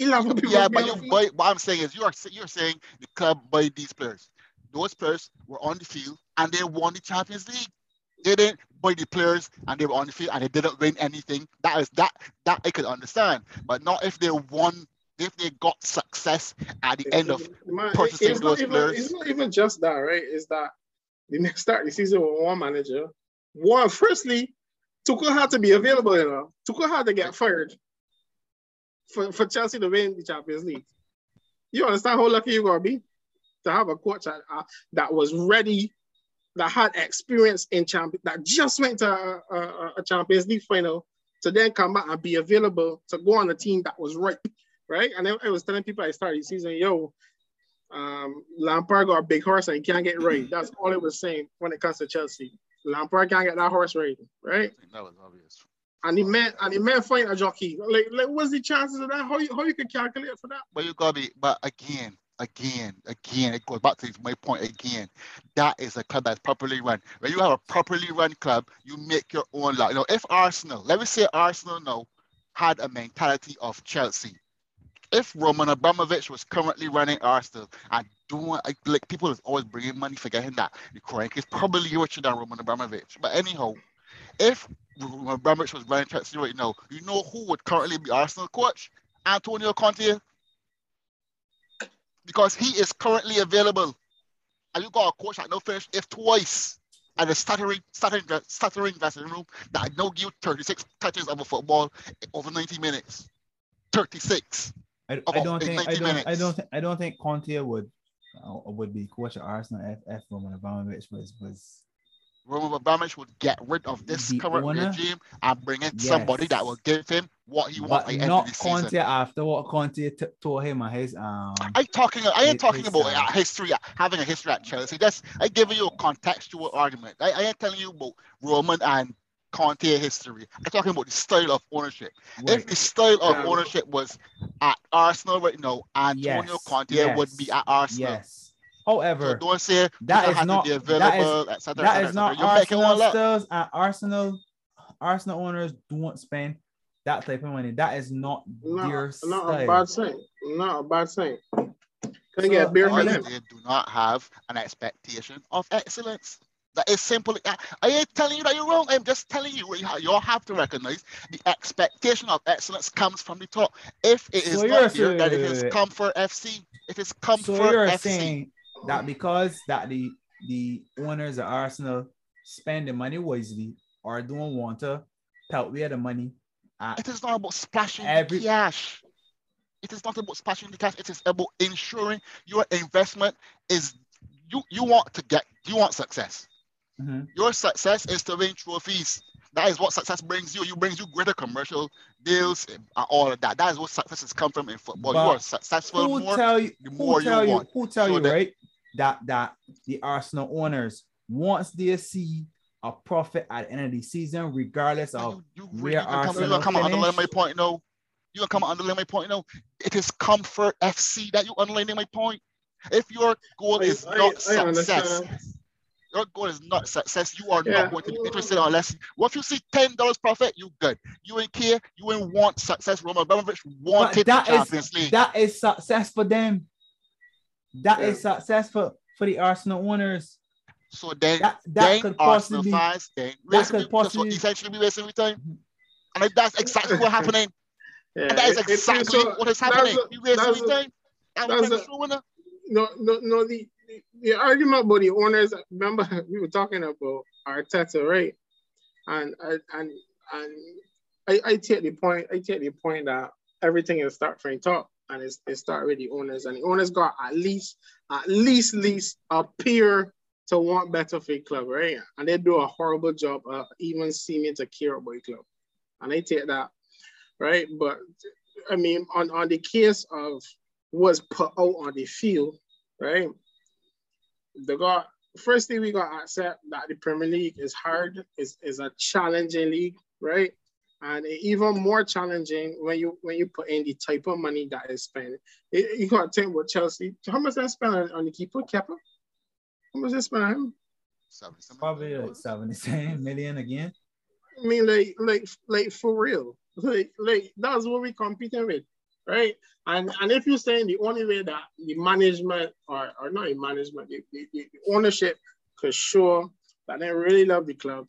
11 people Yeah, but you buy. What I'm saying is, you are you're saying the club buy these players. Those players were on the field and they won the Champions League. They didn't buy the players and they were on the field and they didn't win anything. That is that that I could understand, but not if they won. If they got success at the end of Man, purchasing it's those even- players. It's not even just that, right? Is that the next start the season with one manager. One, firstly, Tuchel had to be available, you know. Tuchel had to get fired for, for Chelsea to win the Champions League. You understand how lucky you're gonna be to have a coach that, uh, that was ready, that had experience in champion, that just went to a, a, a Champions League final to then come back and be available to go on a team that was right, right? And I, I was telling people I started the season, yo, um, Lampard got a big horse and he can't get right. That's all it was saying when it comes to Chelsea. Lampard can't get that horse right, right? that was obvious. And he man and he man find a jockey. Like, like what's the chances of that? How you how you can calculate for that? But you gotta be. But again, again, again, it goes back to my point again. That is a club that's properly run. When you have a properly run club, you make your own luck. You know, if Arsenal, let me say Arsenal now, had a mentality of Chelsea. If Roman Abramovich was currently running Arsenal and doing like, people is always bringing money, forgetting that the Kroenke is probably richer than Roman Abramovich. But anyhow, if when Abramovich was running Chelsea right now, you know who would currently be Arsenal coach? Antonio Conte. Because he is currently available. And you got a coach that no finish if twice and a stuttering, stuttering, stuttering dressing room that no give you 36 touches of a football over 90 minutes. 36. I, I don't think I don't, I don't think I don't think Conte would uh, would be coach of Arsenal if, if Roman Abramovich was was Roman Abramovich would get rid of this the current owner? regime and bring in yes. somebody that will give him what he wants. But not Conte season. after what Conte t- told him and his um. I talking. I ain't talking about uh, history, having a history at Chelsea. That's I giving you a contextual argument. I, I ain't telling you about Roman and Conte history. I'm talking about the style of ownership. Right. If the style of yeah. ownership was at Arsenal right now, Antonio yes. Conte yes. would be at Arsenal. Yes. However, so don't say that is not that is, that is not Arsenal styles and Arsenal Arsenal owners don't spend that type of money. That is not no, their not style. a bad thing. Not a bad thing. Can so, get beer for them? They do not have an expectation of excellence. That is simple. I ain't telling you that you're wrong. I'm just telling you you all have to recognize the expectation of excellence comes from the top. If it is so not here, that it is Comfort FC. If It is Comfort so you're FC. Saying that because that the the owners of Arsenal spend the money wisely or don't want to pelt where the money. It is not about splashing every, cash. It is not about splashing the cash. It is about ensuring your investment is you you want to get you want success. Mm-hmm. Your success is to win trophies. That is what success brings you. You brings you greater commercial deals and all of that. That is what success has come from in football. But you are successful who more, tell you, the more who tell you, want. Who tell so you, right? That that the Arsenal owners once they see a profit at the end of the season, regardless of you, you, where you Arsenal come, you come underline my point, no. You come underline my point, no. It is comfort FC that you underlining my point. If your goal I, is I, not I, success, your goal is not success. You are yeah. not going to be interested unless what if you see ten dollars profit, you good. You ain't care. You ain't want success. Roman Abramovich wanted that the Champions is, League. That is success for them. That yeah. is successful for the Arsenal owners. So then, that, that then could possibly fans, then that could possibly essentially be wasting time, mm-hmm. and that's exactly what's happening. Yeah, and that is exactly so, what is happening. A, you wasting time. That's a, no, no, no. The, the, the argument about the owners. Remember, we were talking about Arteta, right? And and and I, I take the point. I take the point that everything is start from top and it's, it start with the owners. And the owners got at least, at least, least appear to want better for the club, right? And they do a horrible job of even seeming to care about the club. And I take that, right? But I mean, on, on the case of what's put out on the field, right? They got first thing we got to accept that the Premier League is hard, is, is a challenging league, right? And even more challenging when you when you put in the type of money that is spent. It, you got to think with Chelsea. How much they spend on, on the keeper, Kepa? How much they spend on him? Probably like 70 million again. I mean, like, like, like for real. Like, like that's what we're competing with, right? And and if you're saying the only way that the management or or not the management, the, the, the ownership could show that they really love the club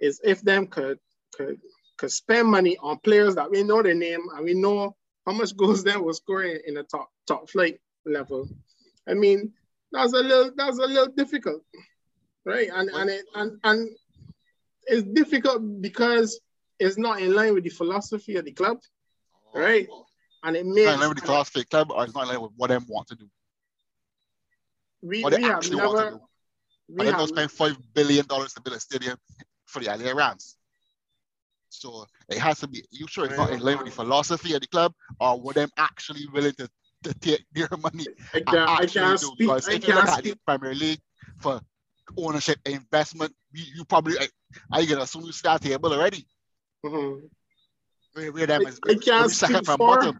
is if them could could could spend money on players that we know their name and we know how much goals they will scoring in the top top flight level. I mean, that's a little that's a little difficult, right? And and it, and and it's difficult because it's not in line with the philosophy of the club, right? And it makes not in line with the philosophy of the club, or it's not in line with what they want to do. We, what they we actually never, want to do. We and they're spend five billion dollars to build a stadium for the LA Rams. So it has to be, you sure it's not in line with the philosophy of the club or were them actually willing to, to take their money? I can't, I can't speak. Because if you look at Premier League for ownership investment, you, you probably, I, I get a soon start table already. Mm-hmm. Where, where them is, I, I can't speak for, bottom.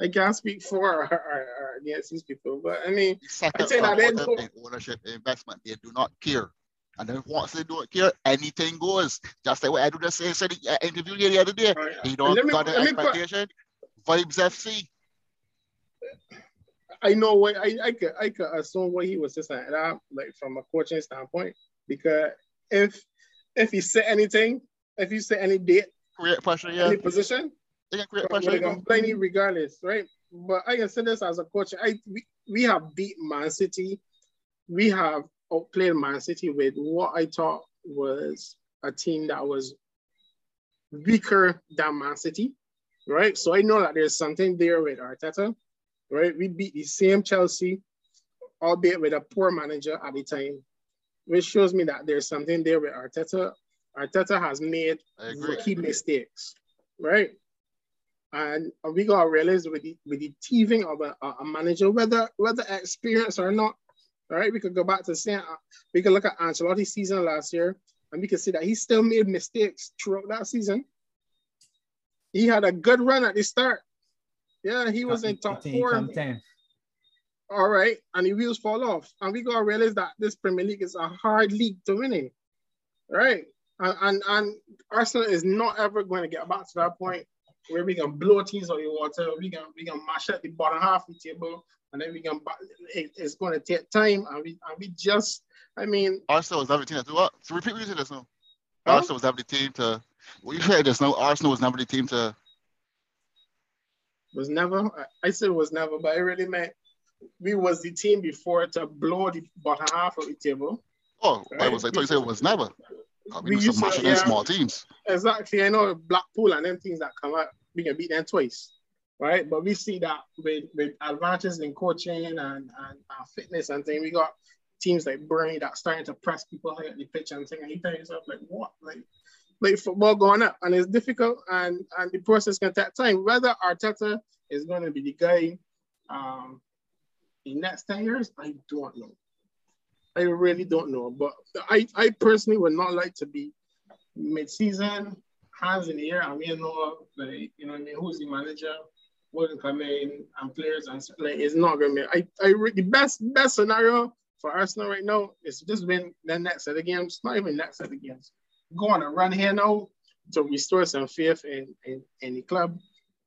I can't speak for or, or, or against these people, but I mean, I say that they ownership investment, they do not care and then once they don't care, anything goes. Just like what Edu just said, said the uh, interview here the other day. Right. He don't me, got the expectation. Put, Vibes FC. I know what I, I could I could assume what he was just saying that like from a coaching standpoint. Because if if he said anything if you say any date, create pressure, yeah. any position, They can create pressure. they can play regardless, right? But I can say this as a coach. I we, we have beat Man City. We have outplayed Man City with what I thought was a team that was weaker than Man City, right? So I know that there's something there with Arteta, right? We beat the same Chelsea, albeit with a poor manager at the time, which shows me that there's something there with Arteta. Arteta has made rookie mistakes, right? And we gotta realize with the with the teething of a, a manager, whether whether experience or not, right? We could go back to saying uh, we could look at Ancelotti's season last year, and we can see that he still made mistakes throughout that season. He had a good run at the start. Yeah, he was in top four. All right, and the wheels fall off. And we gotta realize that this Premier League is a hard league to win in. Right? And and, and Arsenal is not ever going to get back to that point where we can blow teams out of the water. We can we can mash up the bottom half of the table, and then we can. It, it's going to take time, and we and we just. I mean, Arsenal was never the team to do what? So repeat what you said just now. Huh? Arsenal was never the team to. What you said just now, Arsenal was never the team to. was never. I- I said it was never, but I really meant we was the team before to blow the bottom half of the table. Oh, I was I thought you said it was never. God, we, We used to yeah. small teams. Exactly. I know Blackpool and them things that come up, we can beat them twice. Right. But we see that with, with advances in coaching and, and, and fitness and things, we got teams like Burnley that starting to press people high at the pitch and thing. And you tell yourself, like, what? Like, like football going up and it's difficult and, and the process can take time. Whether Arteta is going to be the guy um, in next 10 years, I don't know. I really don't know. But I, I personally would not like to be mid-season, hands in the air, and we know, like, you know what I mean, who's the manager, can come in, and players, and like, it's not going to be, I, I, the best, best scenario for Arsenal right now is just win the next set of games, not even next set of games. Go on a run here now to restore some faith in, in, in the club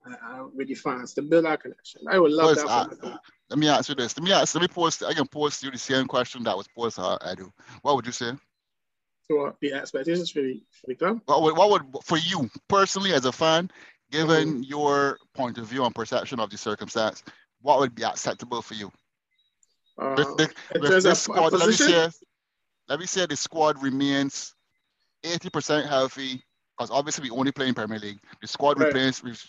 uh, uh, with the fans, to build our connection. I would love Plus, that. uh. Let me ask you this. Let me ask. Let me post. I can post you the same question that was posed to her, Edu. What would you say? So uh, the expectations for the, for the club. What would, what would for you personally as a fan, given your point of view and perception of the circumstance, what would be acceptable for you? Uh, With the- in with this of squad, let me say, let me say the squad remains 80% healthy because obviously we only play in Premier League. The squad Right. remains with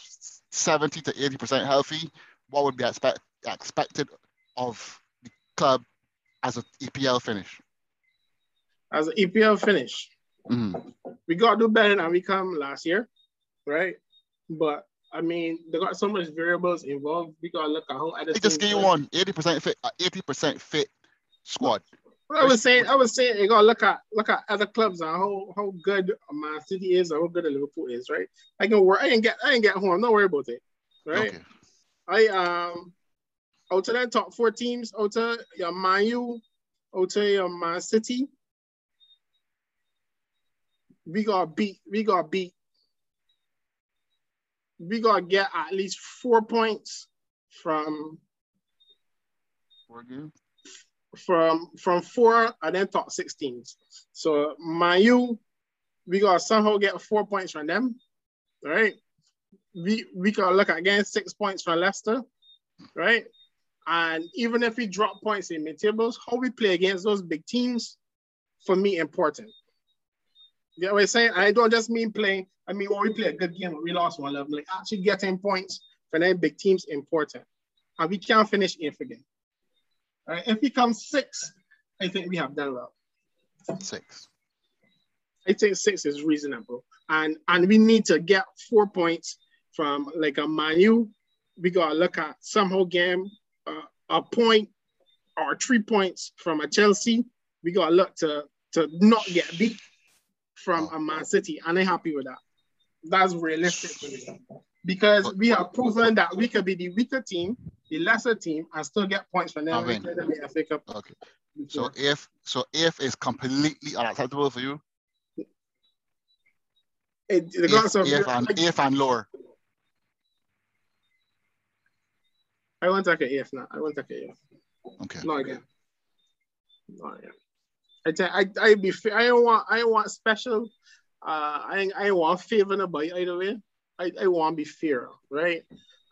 70 to 80% healthy. What would be expect, expected of the club as an EPL finish? as an EPL finish, Mhm. we got to do better than we come last year, right? But I mean, they got so much variables involved. We got to look at how other They just give you one 80% fit, uh, 80% fit squad. I was saying, I was saying, you got to look at look at other clubs and how how good Man City is or how good Liverpool is, right? I can work. I can get. I can get home. Don't worry about it, right? Okay. I um out of that top four teams, out of your Man U, out of your Man City, we got beat. We got beat. We gotta get at least four points from Four games. from from four and then top six teams. So Man U, we gotta somehow get four points from them, right? We we gotta look at getting six points from Leicester, right? And even if we drop points in mid tables, how we play against those big teams, for me important. You know what I'm saying? I don't just mean playing. I mean, when we play a good game, we lost one level. Like actually getting points for them big teams important, and we can't finish eighth again. All right, if we come six, I think we have done well. Six. I think six is reasonable, and and we need to get four points from like a Man U. We gotta look at somehow game uh, a point or three points from a Chelsea. We gotta look to to not get beat from oh. a Man City, and I'm happy with that. That's realistic for me because we have proven that we could be the weaker team, the lesser team, and still get points from them. Amen. and in the FA Cup Okay. So if so if is completely unacceptable for you, It, regardless if, of if and if and lower. I won't take an if now. I won't take an AF. Okay. Not again. Not again. I tell I I be. I don't want I don't want special. uh, I I want favor nobody either way. I, I want to be fair, right?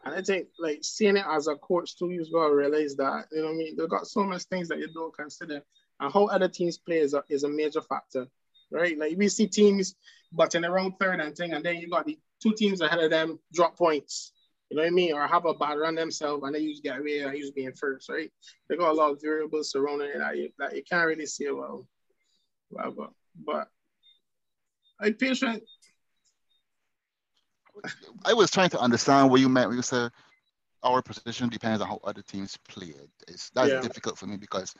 And I think like seeing it as a coach too, you gotta realize that, you know what I mean? They've got so much things that you don't consider. And how other teams play is a, is a major factor, right? Like we see teams but butting around third and thing, and then you got the two teams ahead of them drop points. You know what I mean? Or have a bad run themselves and they use get away and use being first, right? They got a lot of variables surrounding it that you, that you can't really see well. well but, but I patient. I was trying to understand what you meant when you said our position depends on how other teams play. it. It's that's yeah. difficult for me because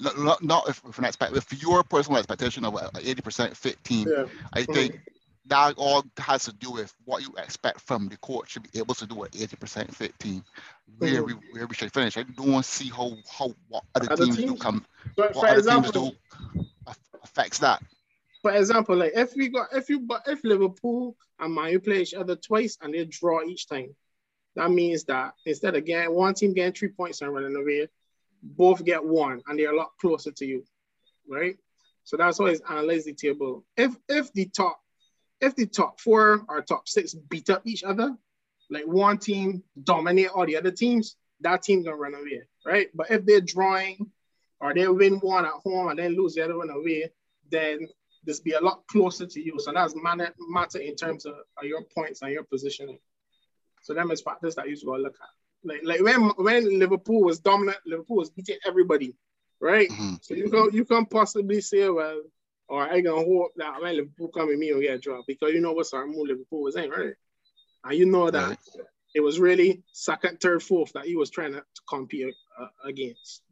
not, not if, an expect if your personal expectation of an 80% fit team, yeah. I think that all has to do with what you expect from the court to be able to do an 80% fit team, where we where we should finish. I don't see how how what other, other teams, teams, do come, but what other example, teams do affects that. For example, like if we got if you but if Liverpool and Man play each other twice and they draw each time, that means that instead of getting one team getting three points and running away, both get one and they're a lot closer to you, right? So that's always analyze the table. If if the top if the top four or top six beat up each other, like one team dominate all the other teams, that team gonna run away, right? But if they're drawing or they win one at home and then lose the other one away, then this be a lot closer to you. So that's matter, matter in terms of, your points and your positioning. So them is factors that you gotta look at. Like, like when when Liverpool was dominant, Liverpool was beating everybody, right? Mm-hmm. So you can you can possibly say, well, or I gonna hope that when Liverpool come in me will get a dropped because you know what sort of move Liverpool was in, right? And you know that right. it was really second, third, fourth that he was trying to, to compete uh, against.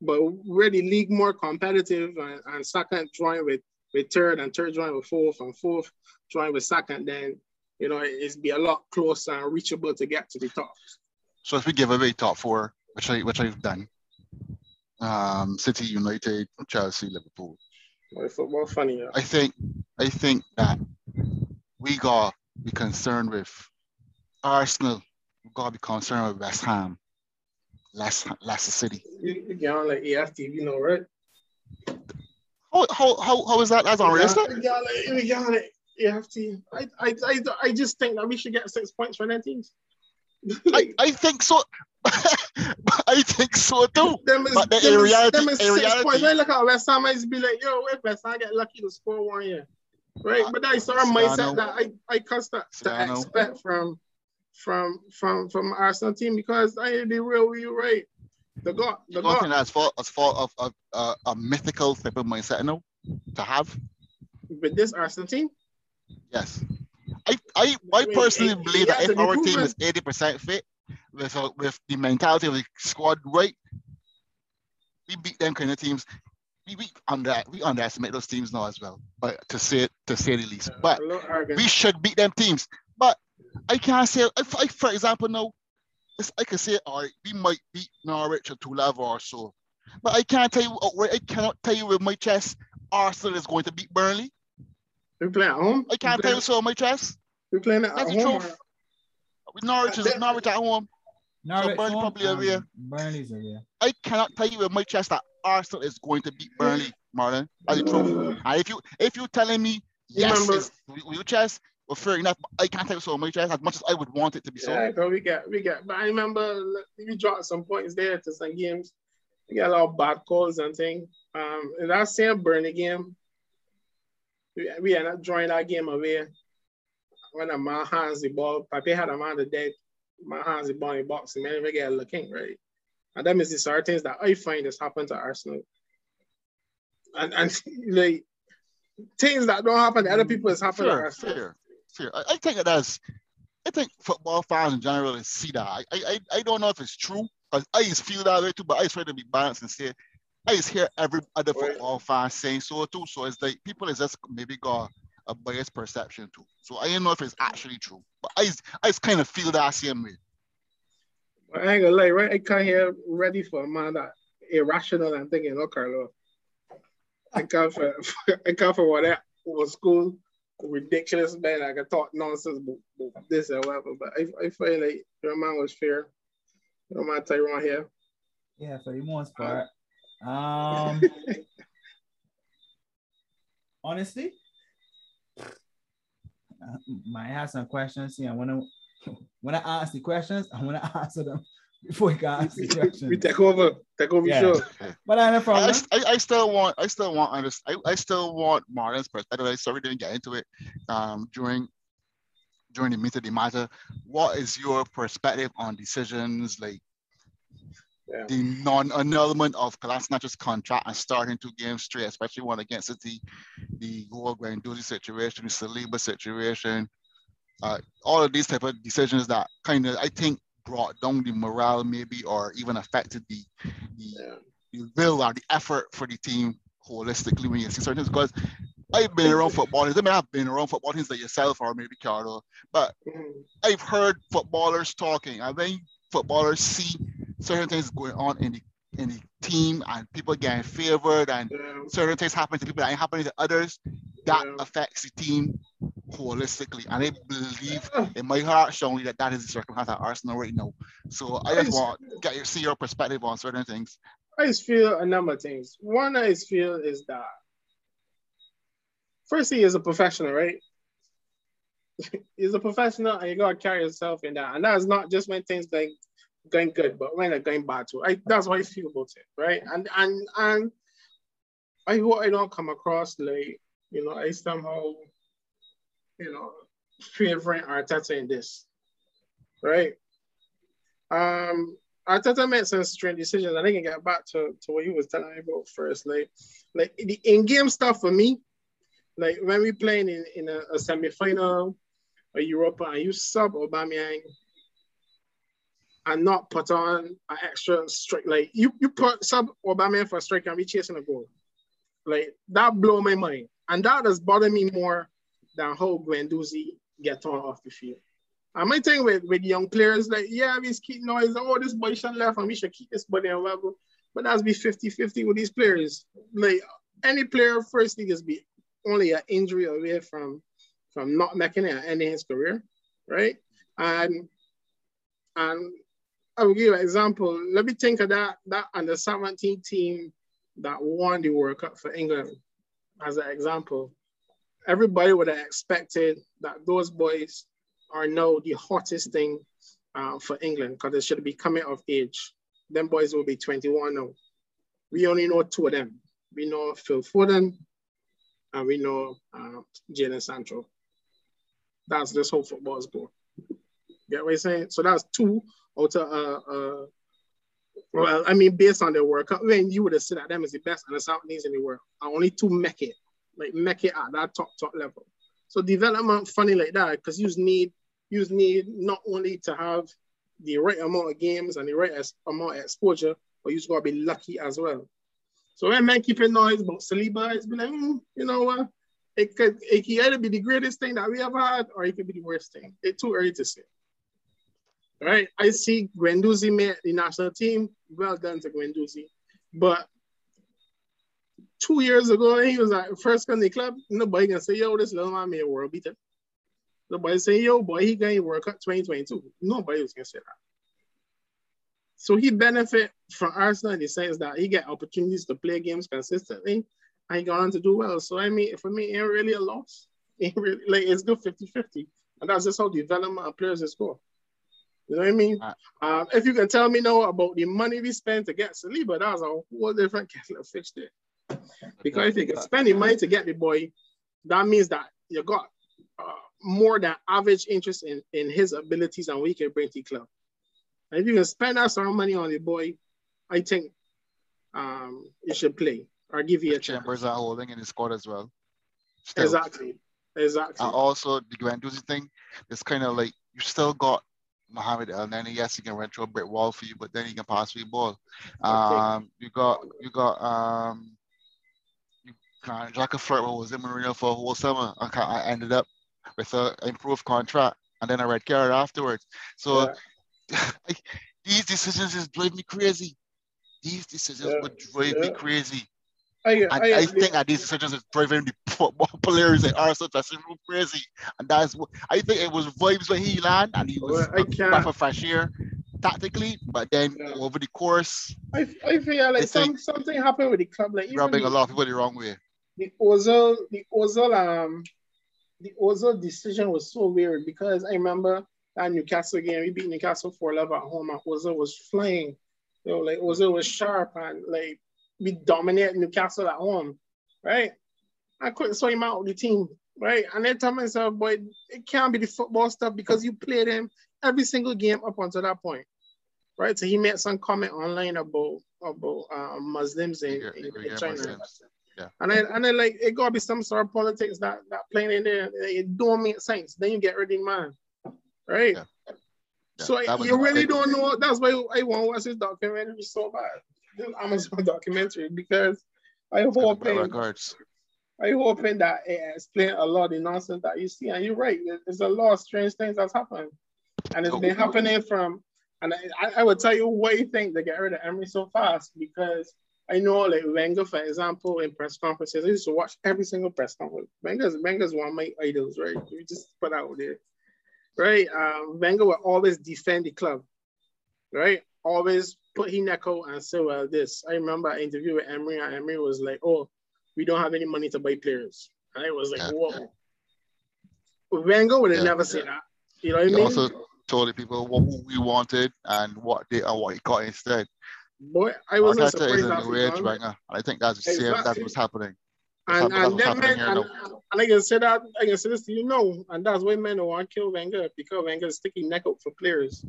But really, league more competitive and, and second join with with third and third join with fourth and fourth join with second, then you know it's be a lot closer and reachable to get to the top. So if we give away top four, which I which I've done, um, City, United, Chelsea, Liverpool. My football funny. Yeah. I think I think that we gotta be concerned with Arsenal. We got to be concerned with West Ham, Leicester, Leicester City. You, you get on like EFT, you know, right? How how how, how is that? That's unrealistic. We got like, we got like EFT. I, I I I just think that we should get six points for that teams. I, I think so. I think so too. Them is, but the them reality, them is six reality. points. When look at West Ham, I be like, yo, if West Ham get lucky to score one year, right? But that's sort of mindset that I I custom to expect from from from from Arsenal team because I be real with you, right? The God, the God. think that's fault as fault of, of uh, a mythical type of mindset, you know, to have. With this Arsenal team. Yes. I, I, I personally believe that if our team is 80% fit, with, uh, with the mentality of the squad right, we beat them kind of teams. We, we under we underestimate those teams now as well, but to say to say the least. But we should beat them teams. But I can't say if I, for example, now I can say all right, we might beat Norwich or two level or so. But I can't tell you outright, I cannot tell you with my chest Arsenal is going to beat Burnley. We play at home. I can't tell you so on my chest. We playing at That's home. Truth. With Norwich is Norwich at home. Norwich so Burnley home, probably away. um, Burnley's away. I cannot tell you with my chest that Arsenal is going to beat Burnley, Marlon. That's the truth. And if you if you're telling me yes, Remember, it's with your chest, well, fair enough. I can't tell you so my chest as much as I would want it to be so. Yeah, we get we get. But I remember we dropped some points there to some games. We got a lot of bad calls and things. Um, in that same Burnley game, we, we ended up drawing that game away when a man hands the ball, Pape had a man the dead, man hands the ball in the box, and man, we get looking, right? And that means the sort of things that I find has happened to Arsenal. And and like things that don't happen to other mm, people is happening sure, to Arsenal. Sure, sure. I, I think it has. I think football fans in general see that. I, I, I don't know if it's true, because I just feel that way too, but I just try to be balanced and say, I just hear every other football fan saying so too. So it's like people is just maybe got a biased perception too. So I don't know if it's actually true, but I just, I just kind of feel that same way. I ain't gonna lie, right? I come here ready for a man that irrational and thinking, oh, Carlo. I come for, I come for what that was school, ridiculous man. I can talk nonsense about, this or whatever, but I, I feel like your man was fair. Your man Tyrone here. Yeah, for the most part. Um, honestly, might have some questions. See, I want to when I ask the questions, I want to answer them before you can ask the questions. We take over, take over, Yeah. sure. But I no I, problem. I, I still want I still want under- I, I still want Martin's perspective. I sorry didn't get into it um during during the meet of the matter. What is your perspective on decisions like Yeah. the non-annulment of Kolasinac contract and starting two games straight, especially one against the the Goa Guendouzi situation, the Saliba situation, uh, all of these type of decisions that kind of I think brought down the morale maybe or even affected the the Yeah. the will or the effort for the team holistically when you see certain things. Because I've been around football, I mean, I've been around football teams like yourself or maybe Carlo, but Mhm. I've heard footballers talking. I think footballers see certain things going on in the in the team and people getting favored and Yeah. certain things happen to people that ain't happening to others. That Yeah. affects the team holistically. And I believe in my heart strongly that that is the circumstance at Arsenal right now. So I just want to get your see your perspective on certain things. I just feel a number of things. One I just feel is that firstly, as a professional, right? He's a professional and you gotta carry yourself in that. And that's not just when things going going good, but when they're going bad too. I that's what I feel about it, right? And and and I hope I don't come across like, you know, I somehow, you know, favoring Arteta in this. Right? Um Arteta made some strange decisions. I think I get back to, to what you was telling me about first. Like, like the in-game stuff for me, like when we playing in, in a, a semi-final or Europa and you sub Aubameyang and not put on an extra strike, like you, you put sub Aubameyang for a strike and we chasing a goal. Like that blow my mind. And that does bother me more than how Guendouzi get on off the field. And my thing with, with young players, like, yeah, we keep noise, oh, this boy should left and we should keep this body on level. But that's be 50-50 with these players. Like any player first firstly just be only an injury away from from not making it and ending his career, right? And and I will give you an example. Let me think of that that under 17 team that won the World Cup for England as an example. Everybody would have expected that those boys are now the hottest thing uh, for England because they should be coming of age. Them boys will be 21 now. We only know two of them. We know Phil Foden and we know uh, Jadon Sancho. That's this whole football's goal. Get what I'm saying? So that's two of, uh, uh, well, I mean, based on their work, when you would have said that them is the best and the Southeast in the world, and only two make it, like make it at that top, top level. So development funny like that, because you need you need not only to have the right amount of games and the right amount of exposure, but you just gotta be lucky as well. So when man keeping noise about Saliba, it's been like, hmm, you know what? It could it could either be the greatest thing that we ever had, or it could be the worst thing. It's too early to say. Right? I see Guendouzi made the national team. Well done to Guendouzi. But two years ago, he was at first the club. Nobody can say, yo, this little man made a world beater. Nobody say, yo, boy, he going World Cup 2022. Nobody was gonna say that. So he benefit from Arsenal in the sense that he get opportunities to play games consistently and he gone on to do well. So I mean, for me, ain't really a loss. It really, like it's good 50-50. And that's just how development of players is go. You know what I mean? Right. Um, if you can tell me now about the money we spent to get Saliba, that's a whole different kettle of fish there. Because if you can spend the money to get the boy, that means that you got uh, more than average interest in, in his abilities and we can bring to the club. And if you can spend that sort of money on the boy, I think um, you should play or give you a chance. Chambers are holding in his squad as well. Still. Exactly. Exactly. And also the Guendouzi thing, it's kind of like you still got Mohamed Elneny. Yes, he can a brick wall for you, but then he can pass for you ball. Um, you got you got um, you can Jack Flirt was in Marino for a whole summer. I, I ended up with a improved contract and then a red card afterwards. So like, these decisions just drive me crazy. These decisions Yeah. would drive me crazy. I, And I, I, think that these decisions is driving the football players and Arsenal room crazy. And that's what I think it was vibes when he landed and he was Well, I can't- for tactically, but then Yeah. over the course, I, I feel like some, something happened with the club. Like rubbing a lot of people the wrong way. the Ozil, the Ozil um the Ozil decision was so weird because I remember that Newcastle game, we beat Newcastle 4 11 at home, and Ozil was flying. You know, like Ozil was sharp and like we dominate Newcastle at home, right? I couldn't saw him out of the team, right? And then tell myself, boy, it can't be the football stuff because you played him every single game up until that point, right? So he made some comment online about about uh, Muslims in, in, in China. Muslims. Yeah. And then and then like it gotta be some sort of politics that that playing in there. It don't make sense. Then you get rid of man. Right? Yeah. Yeah, so you really don't know. That's why I want to watch this documentary so bad. This Amazon documentary because I hope I hoping that it explains a lot of the nonsense that you see. And you're right. There's a lot of strange things that's happened. And it's been happening from and I, I would tell you what you think they get rid of Emery so fast because I know like Wenger, for example, in press conferences, I used to watch every single press conference. Wenger's Wenger's one of my idols, right? We just put out there. Right? Um, Wenger will always defend the club, right? Always put his neck out and say, well, this. I remember I interviewed with Emery, and Emery was like, oh, we don't have any money to buy players. And I was like, yeah. whoa. Wenger would have yeah. never said that. You know what I mean? Also told the people what we wanted and what they and what he got instead. Boy, I wasn't Arteta surprised. Is new age right I think that's the same. That's what's happening. and, and, that man, and, and I can say that I can say this to you know, and that's why men don't want to kill Wenger because Wenger is sticking neck out for players.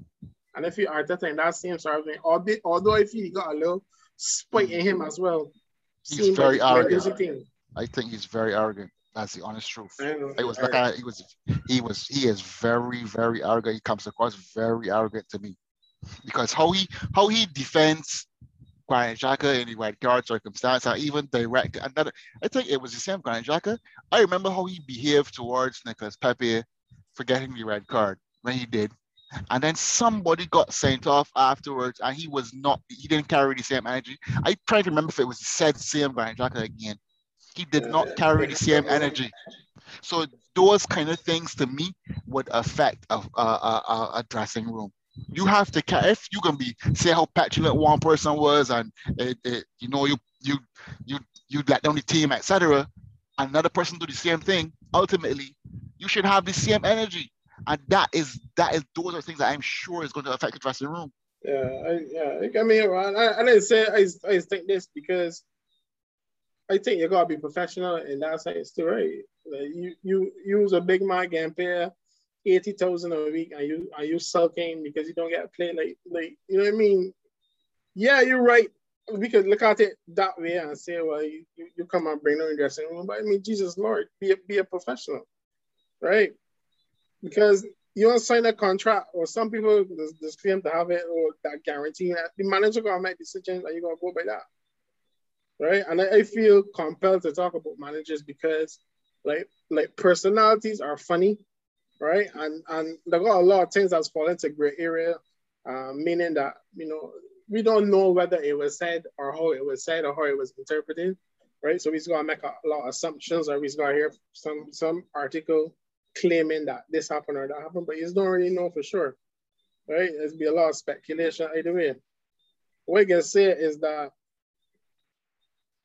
And if you Arteta in that same sort of thing, albeit, although I feel he got a little spite in him mm-hmm. as well. He's very arrogant. I think he's very arrogant. That's the honest truth. It was like I, he was he was he is very very arrogant. He comes across very arrogant to me because how he how he defends Granit Xhaka in the red card circumstance, or even direct another. I think it was the same Granit Xhaka. I remember how he behaved towards Nicolas Pepe for getting the red card when he did. And then somebody got sent off afterwards, and he was not, he didn't carry the same energy. I try to remember if it was the said same Granit Xhaka again. He did not carry the same energy. So those kind of things to me would affect a, a, a, a dressing room you have to if you can be say how petulant one person was and it, it, you know you you you you let down the team etc another person do the same thing ultimately you should have the same energy and that is that is those are things that i'm sure is going to affect the dressing room yeah I, yeah i mean I, I didn't say I, I think this because i think you gotta be professional in that sense too right like you you use a big man game player eighty thousand a week and you are you sulking because you don't get paid like like you know what I mean? Yeah, you're right. We could look at it that way and say, well, you, you come and bring them in dressing room. But I mean, Jesus Lord, be a, be a professional, right? Because you don't sign a contract, or some people just claim to have it or that guarantee that the manager gonna make decisions and you're gonna go by that. Right. And I, I feel compelled to talk about managers because like like personalities are funny right? And and there got a lot of things that's fallen into gray area, uh, meaning that you know we don't know whether it was said or how it was said or how it was interpreted, right? So we just gonna make a, lot of assumptions, or we just gonna hear some some article claiming that this happened or that happened, but you don't really know for sure, right? There's be a lot of speculation either way. What I can say is that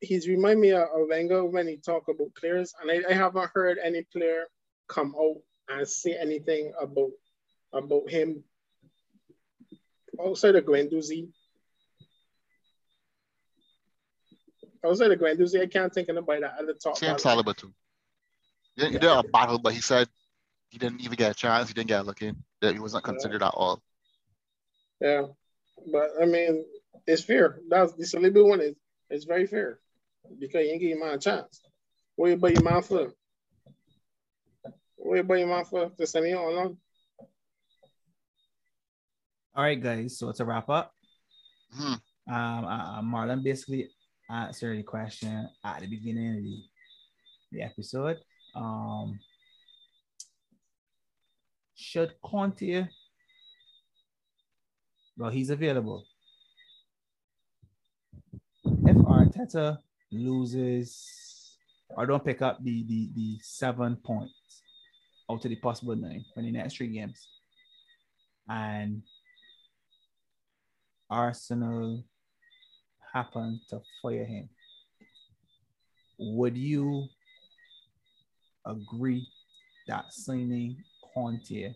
he's remind me of Wenger when he talk about players, and I, I haven't heard any player come out and say anything about about him outside of Guendouzi. Outside of Guendouzi, I can't think of anybody that at the top. Sam Saliba too. He didn't, yeah. did a battle, but he said he didn't even get a chance. He didn't get a look in. That he wasn't considered yeah. at all. Yeah, but I mean, it's fair. That's the Saliba one is it's very fair because you ain't give him a chance. What about your man for? Wait, but your for to send you on. All right, guys. So to wrap up, hmm. um, uh, Marlon basically answered the question at the beginning of the, the episode. Um, should Conte, well, he's available. If Arteta loses or don't pick up the the, the seven points, out of the possible nine for the next three games. And Arsenal happen to fire him. Would you agree that signing Conte,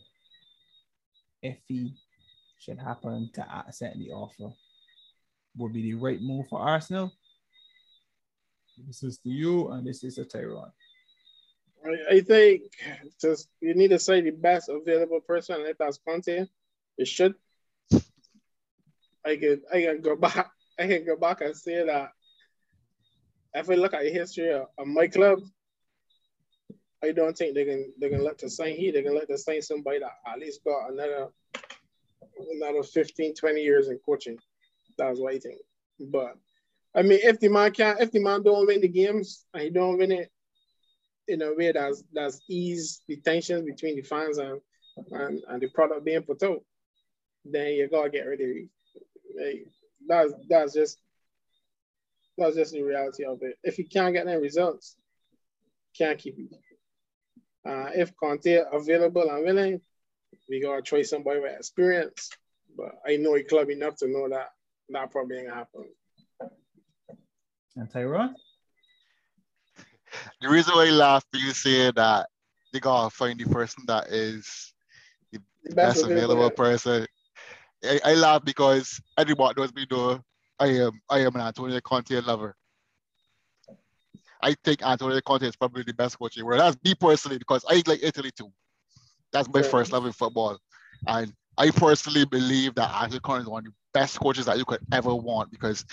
if he should happen to accept the offer, would be the right move for Arsenal? This is to you, and this is to Tyrone. I, think just you need to say the best available person, if that's Conte, it should. I could I can go back I can go back and say that if I look at the history of my club, I don't think they can they can let the sign he they can let the sign somebody that at least got another another 15, 20 years in coaching. That's what I think. But I mean if the man can't if the man don't win the games and he don't win it in a way that's that's ease the tensions between the fans and and, and the product being put out, then you gotta get rid of it. That's that's just that's just the reality of it. If you can't get any results, can't keep it. Uh, if Conte available and willing, we gotta try somebody with experience. But I know a club enough to know that that probably ain't gonna happen. And Tyrone? The reason why I laugh when you say that they gotta find the person that is the, the best, best, available, available person. I, I, laugh because everybody knows me know I am I am an Antonio Conte lover. I think Antonio Conte is probably the best coach in the world. That's me personally because I like Italy too. That's my yeah. first love in football. And I personally believe that Antonio Conte is one of the best coaches that you could ever want because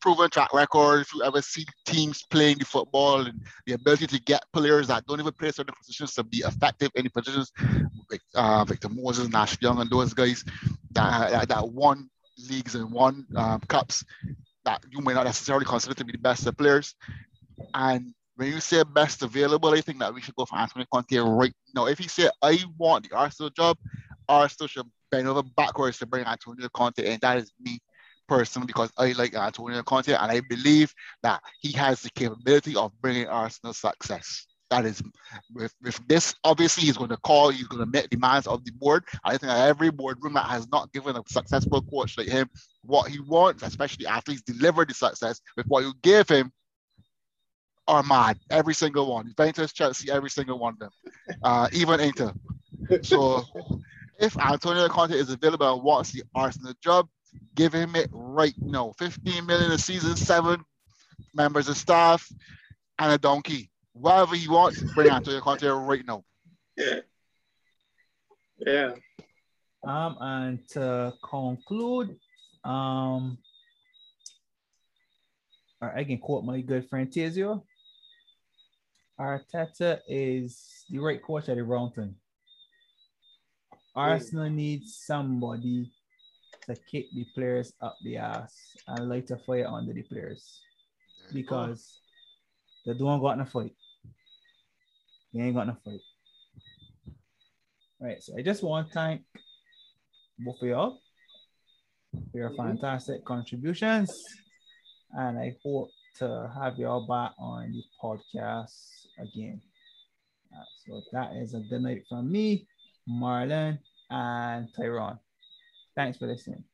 proven track record. If you ever see teams playing the football and the ability to get players that don't even play certain positions to be effective in the positions, like uh, Victor Moses, Nash Young, and those guys that, that, that won leagues and won um, cups that you may not necessarily consider to be the best of players. And when you say best available, I think that we should go for Anthony Conte right now. If he said, I want the Arsenal job, Arsenal should bend over backwards to bring Antonio Conte in. That is me personally because I like Antonio Conte and I believe that he has the capability of bringing Arsenal success. That is, with, with this, obviously, he's going to call, he's going to make demands of the board. I think every boardroom that has not given a successful coach like him what he wants, especially athletes delivered the success with what you give him, are mad. Every single one. Juventus, Chelsea, every single one of them. Uh, even Inter. So if Antonio Conte is available and wants the Arsenal job, give him it right now. 15 million a season, seven members of staff, and a donkey whatever you want, bring Antonio Conte right now. Yeah. Yeah. Um, and to conclude, um, I can quote my good friend Tizio. Arteta is the right coach at the wrong time. Arsenal needs somebody to kick the players up the ass and light a fire under the players because they don't got a fight. They ain't got no fight. Right, so I just want to thank both of y'all for your mm-hmm. fantastic contributions. And I hope to have y'all back on the podcast again. Uh, so that is a good night from me, Marlon, and Tyrone. Thanks for listening.